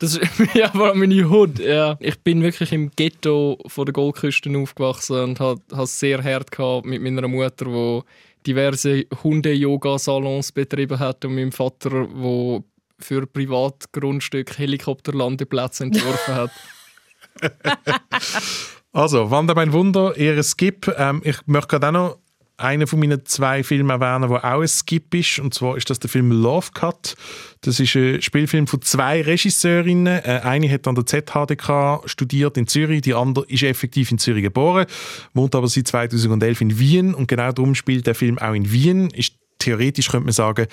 Das ist ja vor allem meine Hut. Ja. Ich bin wirklich im Ghetto von der Goldküste aufgewachsen und hatte es sehr hart gehabt mit meiner Mutter, die diverse Hunde-Yoga-Salons betrieben hat und meinem Vater, der für Privatgrundstücke Helikopterlandeplätze entworfen hat. also, Wanda mein Wunder, eher ein Skip. Ähm, ich möchte gerade auch noch einen von meinen zwei Filmen erwähnen, der auch ein Skip ist. Und zwar ist das der Film Love Cut. Das ist ein Spielfilm von zwei Regisseurinnen. Äh, eine hat an der ZHDK studiert in Zürich, die andere ist effektiv in Zürich geboren, wohnt aber seit 2011 in Wien. Und genau darum spielt der Film auch in Wien. Ist theoretisch könnte man sagen,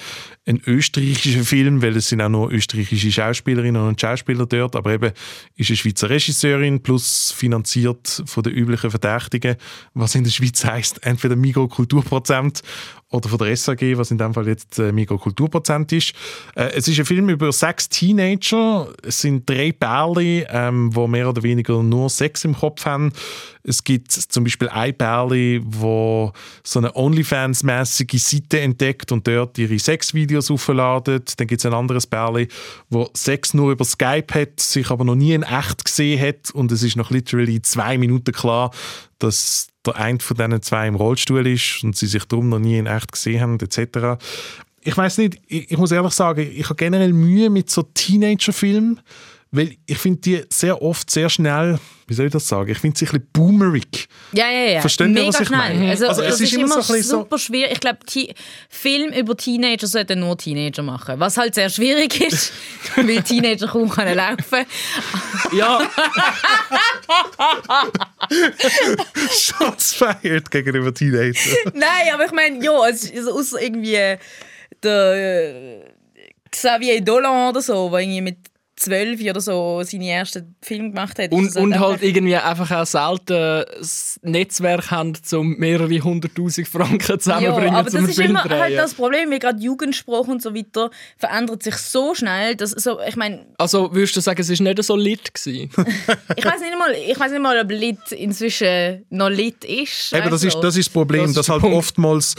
ein österreichischer Film, weil es sind auch nur österreichische Schauspielerinnen und Schauspieler dort, aber eben ist eine Schweizer Regisseurin plus finanziert von den üblichen Verdächtigen, was in der Schweiz heißt entweder Mikrokulturprozent oder von der SAG, was in dem Fall jetzt äh, Mikrokulturprozent ist. Äh, es ist ein Film über sechs Teenager. Es sind drei Bärli, ähm, wo mehr oder weniger nur Sex im Kopf haben. Es gibt zum Beispiel ein Bärli, wo so eine OnlyFans-mäßige Seite entdeckt und dort ihre Sexvideos aufladet. Dann gibt es ein anderes Bärli, wo Sex nur über Skype hat, sich aber noch nie in echt gesehen hat und es ist noch literally zwei Minuten klar, dass der eine von diesen zwei im Rollstuhl ist und sie sich darum noch nie in echt gesehen haben, etc. Ich weiß nicht, ich, ich, muss ehrlich sagen, ich habe generell Mühe mit so Teenager-Filmen, weil ich finde die sehr oft sehr schnell, wie soll ich das sagen, ich finde sie ein bisschen boomerig. Ja, ja, ja. Versteht ihr, Mega was ich schnell. meine? Also, Also, es ist ist immer immer so ein bisschen so- super schwierig. Ich glaube, Film über Teenager sollten nur Teenager machen. Was halt sehr schwierig ist, weil Teenager kaum können laufen Ja, Shots fired gegenüber Teenagern. Nein, aber ich meine, ja, es ist außer irgendwie der äh, Xavier Dolan oder so, der irgendwie mit 12 oder so seine ersten Film gemacht hat. und, es und einfach- halt irgendwie einfach auch selten das Netzwerk haben, um mehrere hunderttausend Franken ja, zusammenzubringen, aber um das ist Film immer halt das Problem, wie gerade Jugendsprache und so weiter verändert sich so schnell, dass so, ich meine, Also würdest du sagen, es war nicht so lit? Gewesen? ich weiß nicht mal, ich weiß nicht mal, ob Lit inzwischen noch Lit ist. Eben, das, Also, ist, das ist das Problem, Das ist dass halt Punkt. oftmals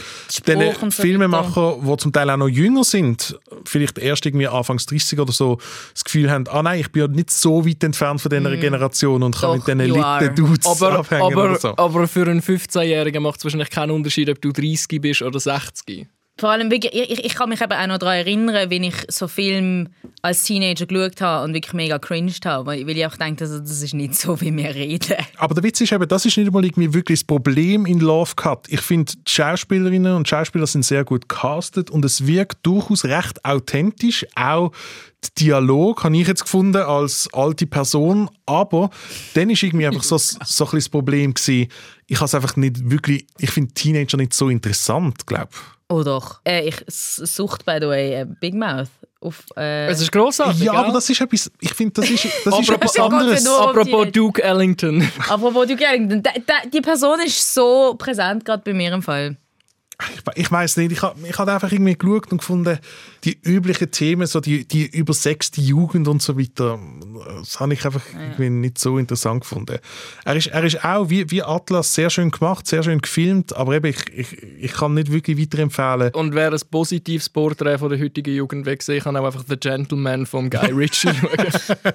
und so Filmemacher, die zum Teil auch noch jünger sind, vielleicht erst irgendwie Anfangs 30 oder so, das Gefühl haben, ah nein, ich bin ja nicht so weit entfernt von dieser Generation und kann. Doch, mit diesen litten Dudes aber, abhängen aber, oder so. aber für einen 15-Jährigen macht es wahrscheinlich keinen Unterschied, ob du 30 bist oder 60. Vor allem, ich, ich- ich kann mich eben auch noch daran erinnern, wenn ich so Filme als Teenager geschaut habe und wirklich mega cringed habe, weil ich auch denke, also, das ist nicht so, wie wir reden. Aber der Witz ist eben, das ist nicht mal irgendwie wirklich das Problem in Love Cut. Ich finde, die Schauspielerinnen und Schauspieler sind sehr gut castet und es wirkt durchaus recht authentisch. Auch der Dialog habe ich jetzt gefunden als alte Person, aber dann ist irgendwie einfach so, so ein das Problem gewesen, ich habe es einfach nicht wirklich, ich finde Teenager nicht so interessant, glaube Oh doch. Äh, ich s- sucht, by the way, äh, Big Mouth. Auf, äh, Es ist grossartig, Ja, aber das ist etwas, ich finde, das ist, das ist etwas anderes. Apropos. Duke Ellington. Apropos du Gellington, da- da- die Person ist so präsent gerade bei mir im Fall. Ich, ich weiß nicht, ich habe ich hab einfach irgendwie geschaut und gefunden, die üblichen Themen, so die, die übersexte Jugend und so weiter, das habe ich einfach irgendwie nicht so interessant gefunden. Er ist, er ist auch wie, wie Atlas sehr schön gemacht, sehr schön gefilmt, aber eben, ich, ich, ich kann nicht wirklich weiterempfehlen. Und wer ein positives Porträt von der heutigen Jugend will sehen, kann auch einfach The Gentleman von Guy Ritchie schauen.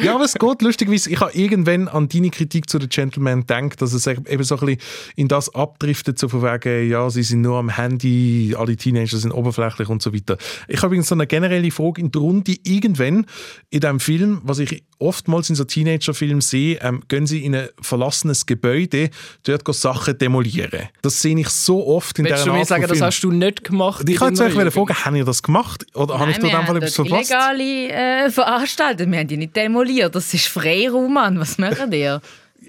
Ja, aber es geht lustigerweise. Ich habe irgendwann an deine Kritik zu den Gentlemen gedacht, dass es eben so ein bisschen in das abdriftet, so von wegen, ja, sie sind nur am Handy, alle Teenager sind oberflächlich und so weiter. Ich habe übrigens so eine generelle Frage in der Runde. Irgendwann in diesem Film, was ich oftmals in so Teenager-Filmen sehe, ähm, gehen sie in ein verlassenes Gebäude, dort gehen Sachen demolieren. Das sehe ich so oft in Willst dieser du mir Art sagen, das hast du nicht gemacht? ich wollte euch fragen, haben ihr das gemacht? Oder habe ich da wir in dem Fall haben etwas dort verpasst? illegale äh, veranstaltet. Wir haben die nicht demoliert. Das ist Freiraum, Mann. Was machen die?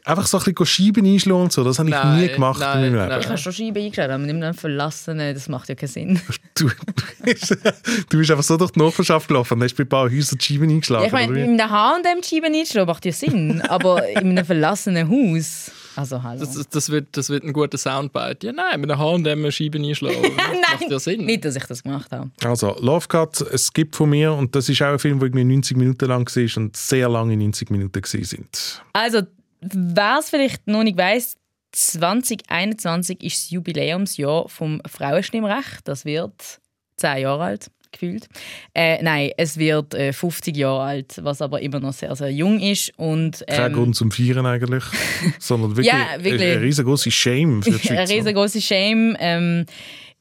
Einfach so ein bisschen Scheiben einschlagen und so, das habe ich Nein, nie gemacht nein, in meinem Leben. nein. Ich habe schon Scheiben eingestellt, aber nicht mehr verlassen. Das macht ja keinen Sinn. Du, du, bist, einfach so durch die Nachbarschaft gelaufen und hast bei ein paar Häusern die Scheiben eingeschlagen. ich meine, in einem H&M Scheiben einschlagen macht ja Sinn. Aber in einem verlassenen Haus... Also hallo. Das, das, wird, das wird ein guter Soundbite. Ja, nein, mit einer H&M Scheiben einschlagen. Macht ja Sinn. Nicht, dass ich das gemacht habe. Also, Love Cut, es gibt von mir und das ist auch ein Film, der irgendwie 90 Minuten lang war und sehr lange 90 Minuten sind. Also, wer es vielleicht noch nicht weiss, 2021 ist das Jubiläumsjahr vom Frauenstimmrecht. Das wird 10 Jahre alt, gefühlt. Äh, nein, es wird äh, 50 Jahre alt, was aber immer noch sehr, sehr jung ist. Und, Kein ähm, Grund zum Feiern eigentlich, sondern wirklich, Ja, wirklich. eine riesengroße Shame für die Ein Schweiz. riesengroßer Shame. Ähm,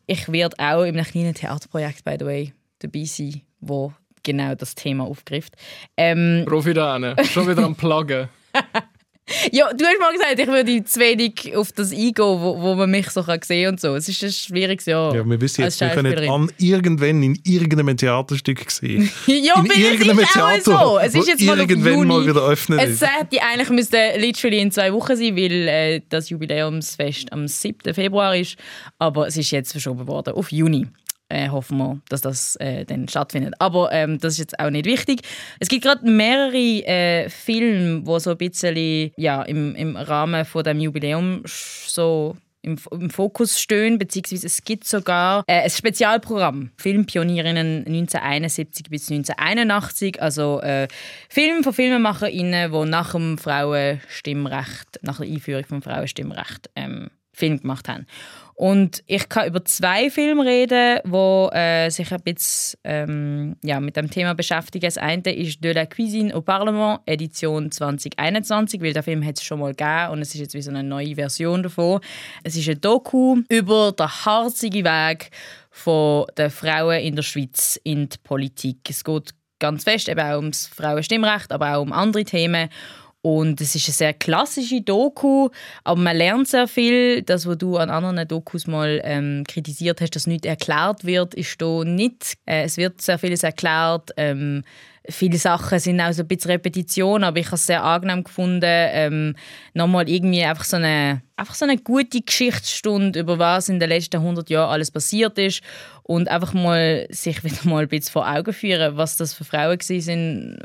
ich werde auch in einem kleinen Theaterprojekt, by the way, dabei sein, wo genau das Thema aufgreift. Ähm, Profi da Schon wieder am Pluggen. ja, du hast mal gesagt, ich würde zu wenig auf das eingehen, wo, wo man mich so kann sehen und so. Es ist ein schwieriges Jahr. Ja, wir wissen jetzt, als wir können an irgendwann in irgendeinem Theaterstück sehen. Ja, in es irgendeinem ist auch so. Es ist jetzt mal irgendwann Juni. mal wieder öffnen Es hätte eigentlich müsste literally in zwei Wochen sein, weil äh, das Jubiläumsfest am 7. Februar ist. Aber es ist jetzt verschoben worden auf Juni. Äh, hoffen wir, dass das äh, dann stattfindet. Aber ähm, das ist jetzt auch nicht wichtig. Es gibt gerade mehrere äh, Filme, die so ein bisschen ja, im, im Rahmen von dem Jubiläum so im, im Fokus stehen, beziehungsweise es gibt sogar äh, ein Spezialprogramm, Filmpionierinnen 1971 bis 1981, also äh, Film von FilmemacherInnen, die nach dem Frauenstimmrecht, nach der Einführung vom Frauenstimmrecht ähm, Film gemacht haben. Und ich kann über zwei Filme reden, die äh, sich ein bisschen ähm, ja, mit dem Thema beschäftigen. Das eine ist «De la cuisine au Parlement», Edition 2021, weil der Film hat es schon mal gegeben und es ist jetzt wie so eine neue Version davon. Es ist ein Doku über den harzigen Weg von den Frauen in der Schweiz in die Politik. Es geht ganz fest eben auch ums Frauenstimmrecht, aber auch um andere Themen. Und es ist eine sehr klassische Doku, aber man lernt sehr viel. Das, was du an anderen Dokus mal ähm, kritisiert hast, dass nichts erklärt wird, ist hier nicht. Äh, es wird sehr vieles erklärt. Ähm, viele Sachen sind auch so ein bisschen Repetition, aber ich habe es sehr angenehm gefunden, ähm, nochmal irgendwie einfach so eine einfach so eine gute Geschichtsstunde über was in den letzten 100 Jahren alles passiert ist und einfach mal sich wieder mal ein bisschen vor Augen führen, was das für Frauen sind,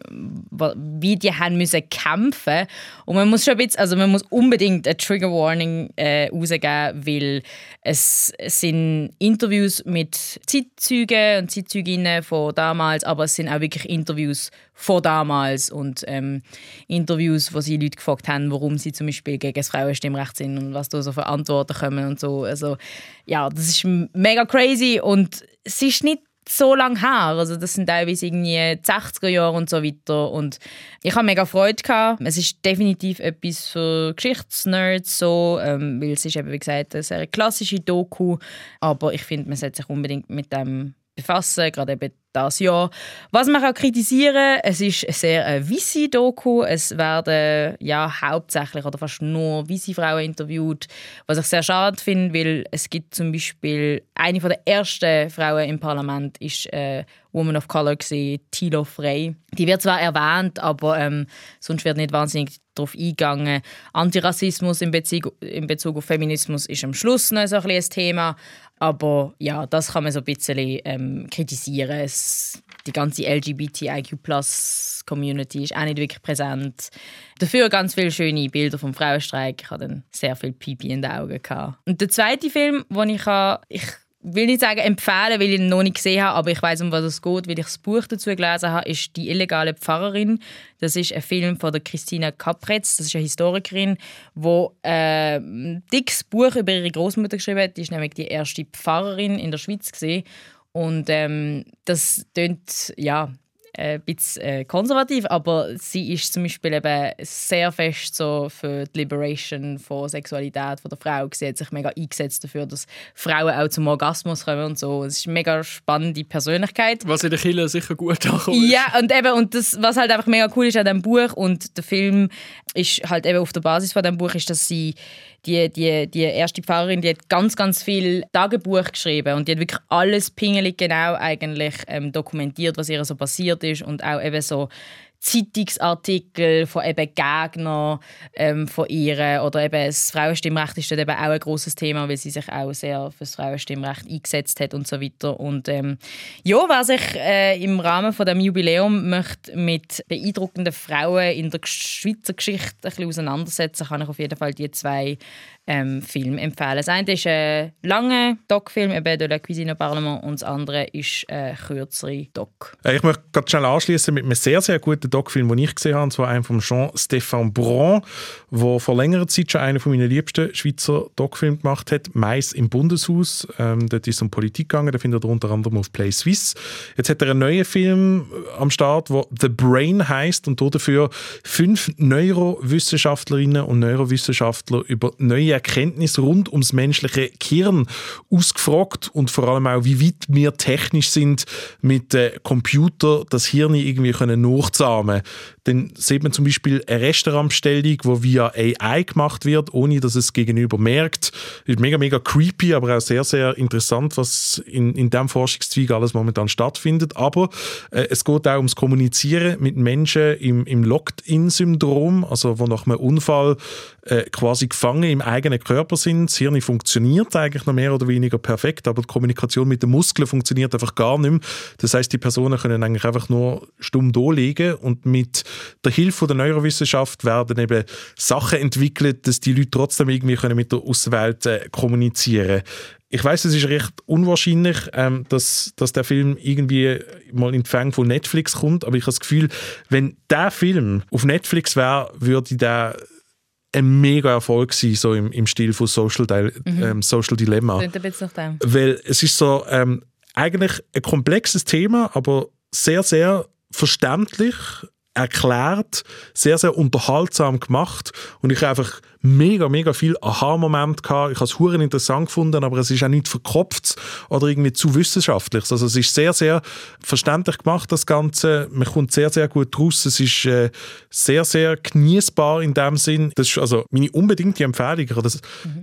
wie die haben müssen kämpfen. Und man muss schon ein bisschen, also man muss unbedingt eine Trigger Warning äh, rausgeben, weil es sind Interviews mit Zeitzeugen und Zeitzeuginnen von damals, aber es sind auch wirklich Interviews von damals und ähm, Interviews, wo sie Leute gefragt haben, warum sie zum Beispiel gegen das Frauenstimmrecht sind und was da so für Antworten kommen und so. Also ja, das ist mega crazy und es ist nicht so lange her. Also das sind teilweise irgendwie 60er Jahre und so weiter. Und ich habe mega Freude gehabt. Es ist definitiv etwas für Geschichtsnerds so, ähm, weil es ist eben wie gesagt eine sehr klassische Doku. Aber ich finde, man sollte sich unbedingt mit dem befassen, gerade eben das Jahr. Was man auch kritisieren es ist sehr äh, weisse Doku. Es werden ja hauptsächlich oder fast nur weisse Frauen interviewt, was ich sehr schade finde, weil es gibt zum Beispiel eine von der ersten Frauen im Parlament ist äh, Woman of Color gewesen, Tilo Frey. Die wird zwar erwähnt, aber ähm, sonst wird nicht wahnsinnig darauf eingegangen. Antirassismus in Bezug, in Bezug auf Feminismus ist am Schluss noch so ein, ein Thema, aber ja, das kann man so ein bisschen ähm, kritisieren. Es, die ganze LGBTIQ-Plus-Community ist auch nicht wirklich präsent. Dafür ganz viele schöne Bilder vom Frauenstreik. Ich hatte dann sehr viel Pipi in den Augen. Gehabt. Und der zweite Film, den ich, habe, ich will nicht sagen empfehlen, weil ich ihn noch nicht gesehen habe, aber ich weiß, um was es geht, weil ich das Buch dazu gelesen habe, ist «Die illegale Pfarrerin». Das ist ein Film von der Christina Capretz, das ist eine Historikerin, die äh, ein dickes Buch über ihre Großmutter geschrieben hat. Die ist nämlich die erste Pfarrerin in der Schweiz gesehen und ähm, das klingt ja ein bisschen äh, konservativ, aber sie ist zum Beispiel eben sehr fest so für die Liberation von Sexualität von der Frau. Sie hat sich mega eingesetzt dafür, dass Frauen auch zum Orgasmus kommen und so. Es ist eine mega spannende Persönlichkeit. Was in der Kille sicher gut ankommt. Ja, und eben, und das, was halt einfach mega cool ist an diesem Buch und der Film ist halt eben auf der Basis von diesem Buch, ist, dass sie die, die, die erste Pfarrerin, die hat ganz, ganz viel Tagebuch geschrieben und die hat wirklich alles pingelig genau eigentlich ähm, dokumentiert, was ihr so passiert ist und auch eben so Zeitungsartikel von eben Gegnern ähm, von ihr oder eben das Frauenstimmrecht ist dort eben auch ein großes Thema, weil sie sich auch sehr für das Frauenstimmrecht eingesetzt hat und so weiter. Und ähm, ja, wer sich äh, im Rahmen von dem Jubiläum möchte mit beeindruckenden Frauen in der Schweizer Geschichte ein bisschen auseinandersetzen, kann ich auf jeden Fall die zwei ähm, Film empfehlen. Das eine ist ein langer Doc-Film, eben «De la Cuisine au Parlement», und das andere ist ein kürzerer Doc. Äh, ich möchte gerade schnell anschließen mit einem sehr, sehr guten Doc-Film, den ich gesehen habe, und zwar einen von Jean-Stéphane Braun, der vor längerer Zeit schon einen meiner liebsten Schweizer Doc-Filme gemacht hat, «Mais im Bundeshaus». Ähm, dort ist es um Politik gegangen, den findet ihr unter anderem auf Play Suisse. Jetzt hat er einen neuen Film am Start, der «The Brain» heißt und dafür fünf Neurowissenschaftlerinnen und Neurowissenschaftler über neue Erkenntnisse rund ums menschliche Gehirn ausgefragt und vor allem auch, wie weit wir technisch sind, mit äh, Computer das Hirn irgendwie können. Dann sieht man zum Beispiel eine Restaurantbestellung, die via AI gemacht wird, ohne dass es gegenüber merkt. Ist mega, mega creepy, aber auch sehr, sehr interessant, was in, in diesem Forschungszweig alles momentan stattfindet. Aber äh, es geht auch ums Kommunizieren mit Menschen im, im Locked-In-Syndrom, also wo nach einem Unfall äh, quasi gefangen im eigenen Körper sind. Das Hirn funktioniert eigentlich noch mehr oder weniger perfekt, aber die Kommunikation mit den Muskeln funktioniert einfach gar nicht mehr. Das heißt, die Personen können eigentlich einfach nur stumm da liegen und mit der Hilfe der Neurowissenschaft werden eben Sachen entwickelt, dass die Leute trotzdem irgendwie können mit der Außenwelt äh, kommunizieren ich weiß, es ist recht unwahrscheinlich, ähm, dass, dass der Film irgendwie mal in die Fänge von Netflix kommt, aber ich habe das Gefühl, wenn der Film auf Netflix wäre, würde der ein mega Erfolg sein, so im, im Stil von Social, Di Mhm. ähm, Social Dilemma. Weil es ist so ähm, eigentlich ein komplexes Thema, aber sehr, sehr verständlich erklärt, sehr, sehr unterhaltsam gemacht. Und ich einfach mega, mega viel Aha-Moment gehabt. Ich habe es hure interessant gefunden, aber es ist auch nicht verkopft oder irgendwie zu wissenschaftlich. Also es ist sehr, sehr verständlich gemacht, das Ganze. Man kommt sehr, sehr gut raus. Es ist äh, sehr, sehr genießbar in dem Sinn. Das ist also meine unbedingte Empfehlung. Ich habe das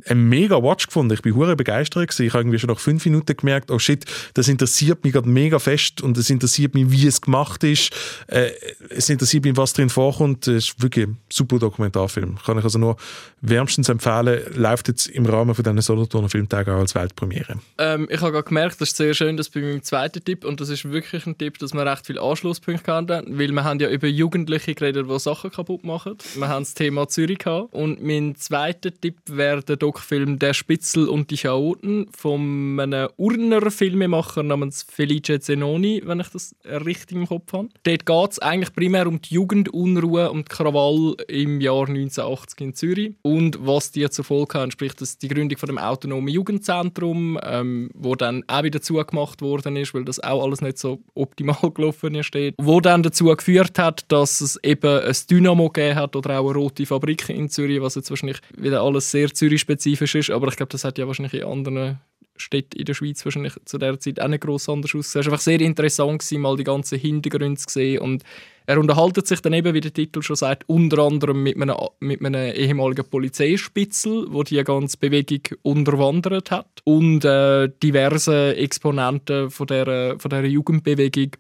ein mega Watch gefunden. Ich bin hure begeistert gewesen. Ich habe irgendwie schon nach fünf Minuten gemerkt, oh shit, das interessiert mich gerade mega fest und es interessiert mich, wie es gemacht ist. Äh, es interessiert mich, was drin vorkommt. Es ist wirklich ein super Dokumentarfilm. Kann ich also nur wärmstens empfehlen. Läuft jetzt im Rahmen von diesen Solothurner Filmtagen auch als Weltpremiere. Ähm, ich habe gerade gemerkt, das ist sehr schön, dass bei meinem zweiten Tipp, und das ist wirklich ein Tipp, dass wir recht viele Anschlusspunkte hatten, weil wir haben ja über Jugendliche geredet, die Sachen kaputt machen. Wir haben das Thema Zürich gehabt. Und mein zweiter Tipp wäre der Doc-Film «Der Spitzel und die Chaoten» von einem Urner Filmemacher namens Felice Zenoni, wenn ich das richtig im Kopf habe. Dort geht es eigentlich primär um die Jugendunruhe und Krawall im Jahr 1980 in Zürich und was die zur Folge haben, sprich dass die Gründung von dem autonomen Jugendzentrum, ähm, wo dann auch wieder zugemacht worden ist, weil das auch alles nicht so optimal gelaufen ist, wo dann dazu geführt hat, dass es eben ein Dynamo gegeben hat oder auch eine rote Fabrik in Zürich, was jetzt wahrscheinlich wieder alles sehr Zürich-spezifisch ist, aber ich glaube, das hat ja wahrscheinlich in anderen Städte in der Schweiz wahrscheinlich zu der Zeit auch nicht gross anders ausgesehen. Es war einfach sehr interessant, gewesen, mal die ganzen Hintergründe zu sehen und er unterhaltet sich dann eben, wie der Titel schon sagt, unter anderem mit einem, mit einem ehemaligen Polizeispitzel, wo die ganze Bewegung unterwandert hat und äh, diverse Exponenten von der, von der Jugendbewegung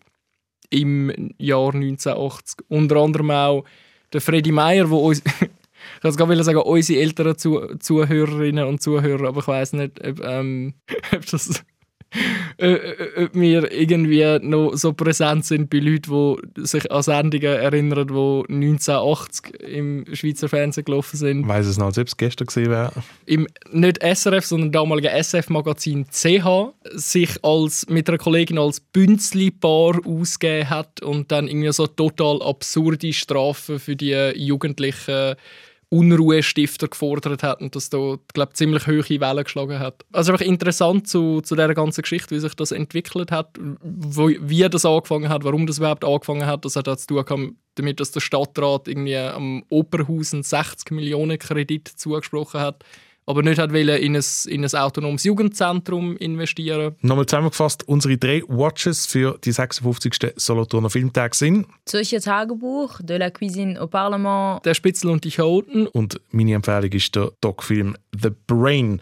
im Jahr 1980. Unter anderem auch der Freddy Meyer, wo uns ich wollte gerade sagen, unsere älteren Zu Zuhörerinnen und Zuhörer, aber ich weiß nicht, ob, ähm, ob das ob wir irgendwie noch so präsent sind bei Leuten, die sich an Sendungen erinnern, die 1980 im Schweizer Fernsehen gelaufen sind. Ich weiss es noch, es gestern gewesen wäre. Im nicht SRF, sondern damaligen SF-Magazin CH sich als, mit einer Kollegin als Bünzli-Paar ausgegeben hat und dann irgendwie so total absurde Strafen für die Jugendlichen Unruhestifter gefordert hat und das da, glaube ziemlich hohe Wellen geschlagen hat. Also einfach interessant zu, zu dieser ganzen Geschichte, wie sich das entwickelt hat, wo, wie das angefangen hat, warum das überhaupt angefangen hat. Das hat auch zu tun damit, dass der Stadtrat irgendwie am Operhaus einen 60 Millionen Kredit zugesprochen hat, aber nicht hat wollen in ein, in ein autonomes Jugendzentrum investieren. Nochmal zusammengefasst, unsere drei Watches für die 56. Solothurner Filmtag sind Zürcher Tagebuch, De la Cuisine au Parlement. Der Spitzel und die Chaoten. und meine Empfehlung ist der Doc-Film «The Brain».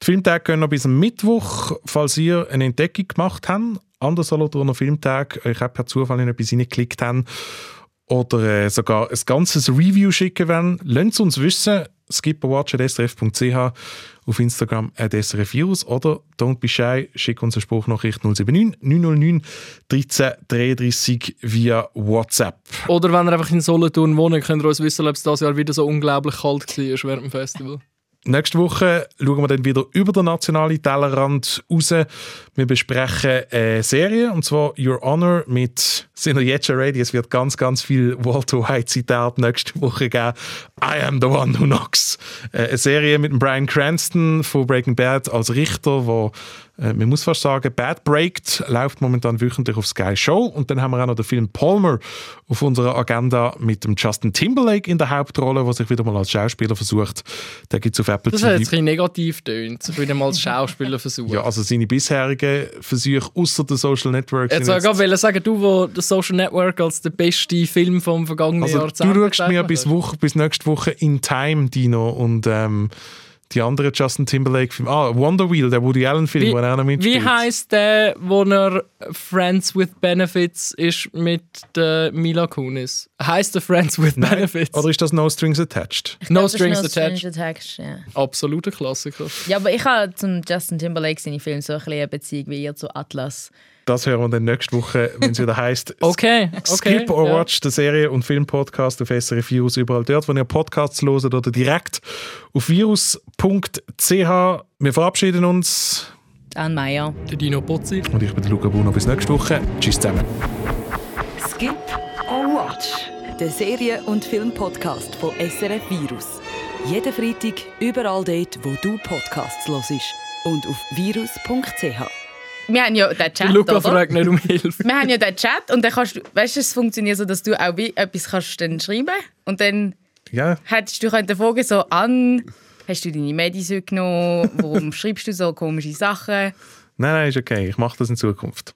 Die Filmtage gehen noch bis am Mittwoch, falls ihr eine Entdeckung gemacht habt an der Solothurner Filmtag, euch auch per Zufall in etwas reingeklickt habt oder äh, sogar ein ganzes Review schicken wollen, lasst es uns wissen. skipperwatch.srf.ch auf Instagram at srfvirus oder don't be shy, schick uns eine Spruchnachricht 079 909 13 33 via WhatsApp. Oder wenn ihr einfach in Solothurn wohnt, könnt ihr uns wissen, ob es dieses Jahr wieder so unglaublich kalt war während dem Festival. Nächste Woche schauen wir dann wieder über den nationalen Tellerrand raus. Wir besprechen eine Serie, und zwar Your Honor mit, sind wir jetzt schon ready, es wird ganz, ganz viel Walter White-Zitat nächste Woche geben. I am the one who knocks. Äh, Eine Serie mit dem Brian Cranston von Breaking Bad als Richter, wo äh, man muss fast sagen, Bad Breaked läuft momentan wöchentlich auf Sky Show. Und dann haben wir auch noch den Film Palmer auf unserer Agenda mit dem Justin Timberlake in der Hauptrolle, der sich wieder mal als Schauspieler versucht. Der gibt es auf Apple Das hat jetzt ein bisschen negativ tönt, wieder mal als Schauspieler versuchen. Ja, also seine bisherigen Versuche außer der Social Networks. Jetzt soll ich gerade sagen, du, wo das Social Network als der beste Film vom vergangenen also, Jahrzehnt du schaust mir bis. Woche, bis nächste Woche in Time, Dino, und ähm, die anderen Justin Timberlake-Filme. Ah, Wonder Wheel, der Woody Allen-Film, Wie, wo er auch noch mitspielt. wie heisst der, wo er Friends with Benefits ist mit der Mila Kunis? Heißt der Friends with Benefits? Oder ist das No Strings Attached? no Das ist Strings No Attached. Strings Attached, ja. Absoluter Klassiker. ja, aber ich habe zum Justin Timberlake seine Filme so ein bisschen eine Beziehung wie ihr zu Atlas. Das hören wir dann nächste Woche, wenn es wieder heisst. Okay, okay. Skip or ja. Watch, der Serie- und Filmpodcast auf SRF Virus, überall dort, wo ihr Podcasts loset oder direkt auf virus.ch. Wir verabschieden uns Anne Meyer. Der Dino Pozzi. und ich bin der Luca Bruno. Bis nächste Woche. Tschüss zusammen. Skip or Watch, der Serien- und Filmpodcast von SRF Virus. Jeden Freitag überall dort, wo du Podcasts hörst und auf virus.ch. Wir haben ja den Chat, Luca oder? fragt nicht um Hilfe. Wir haben ja den Chat und dann kannst du, weißt du, es funktioniert so, dass du auch wie etwas kannst dann schreiben und dann Ja, hättest du können fragen so an, hast du deine Medis heute genommen, warum schreibst du so komische Sachen? nein, nein, ist okay. Ich mache das in Zukunft.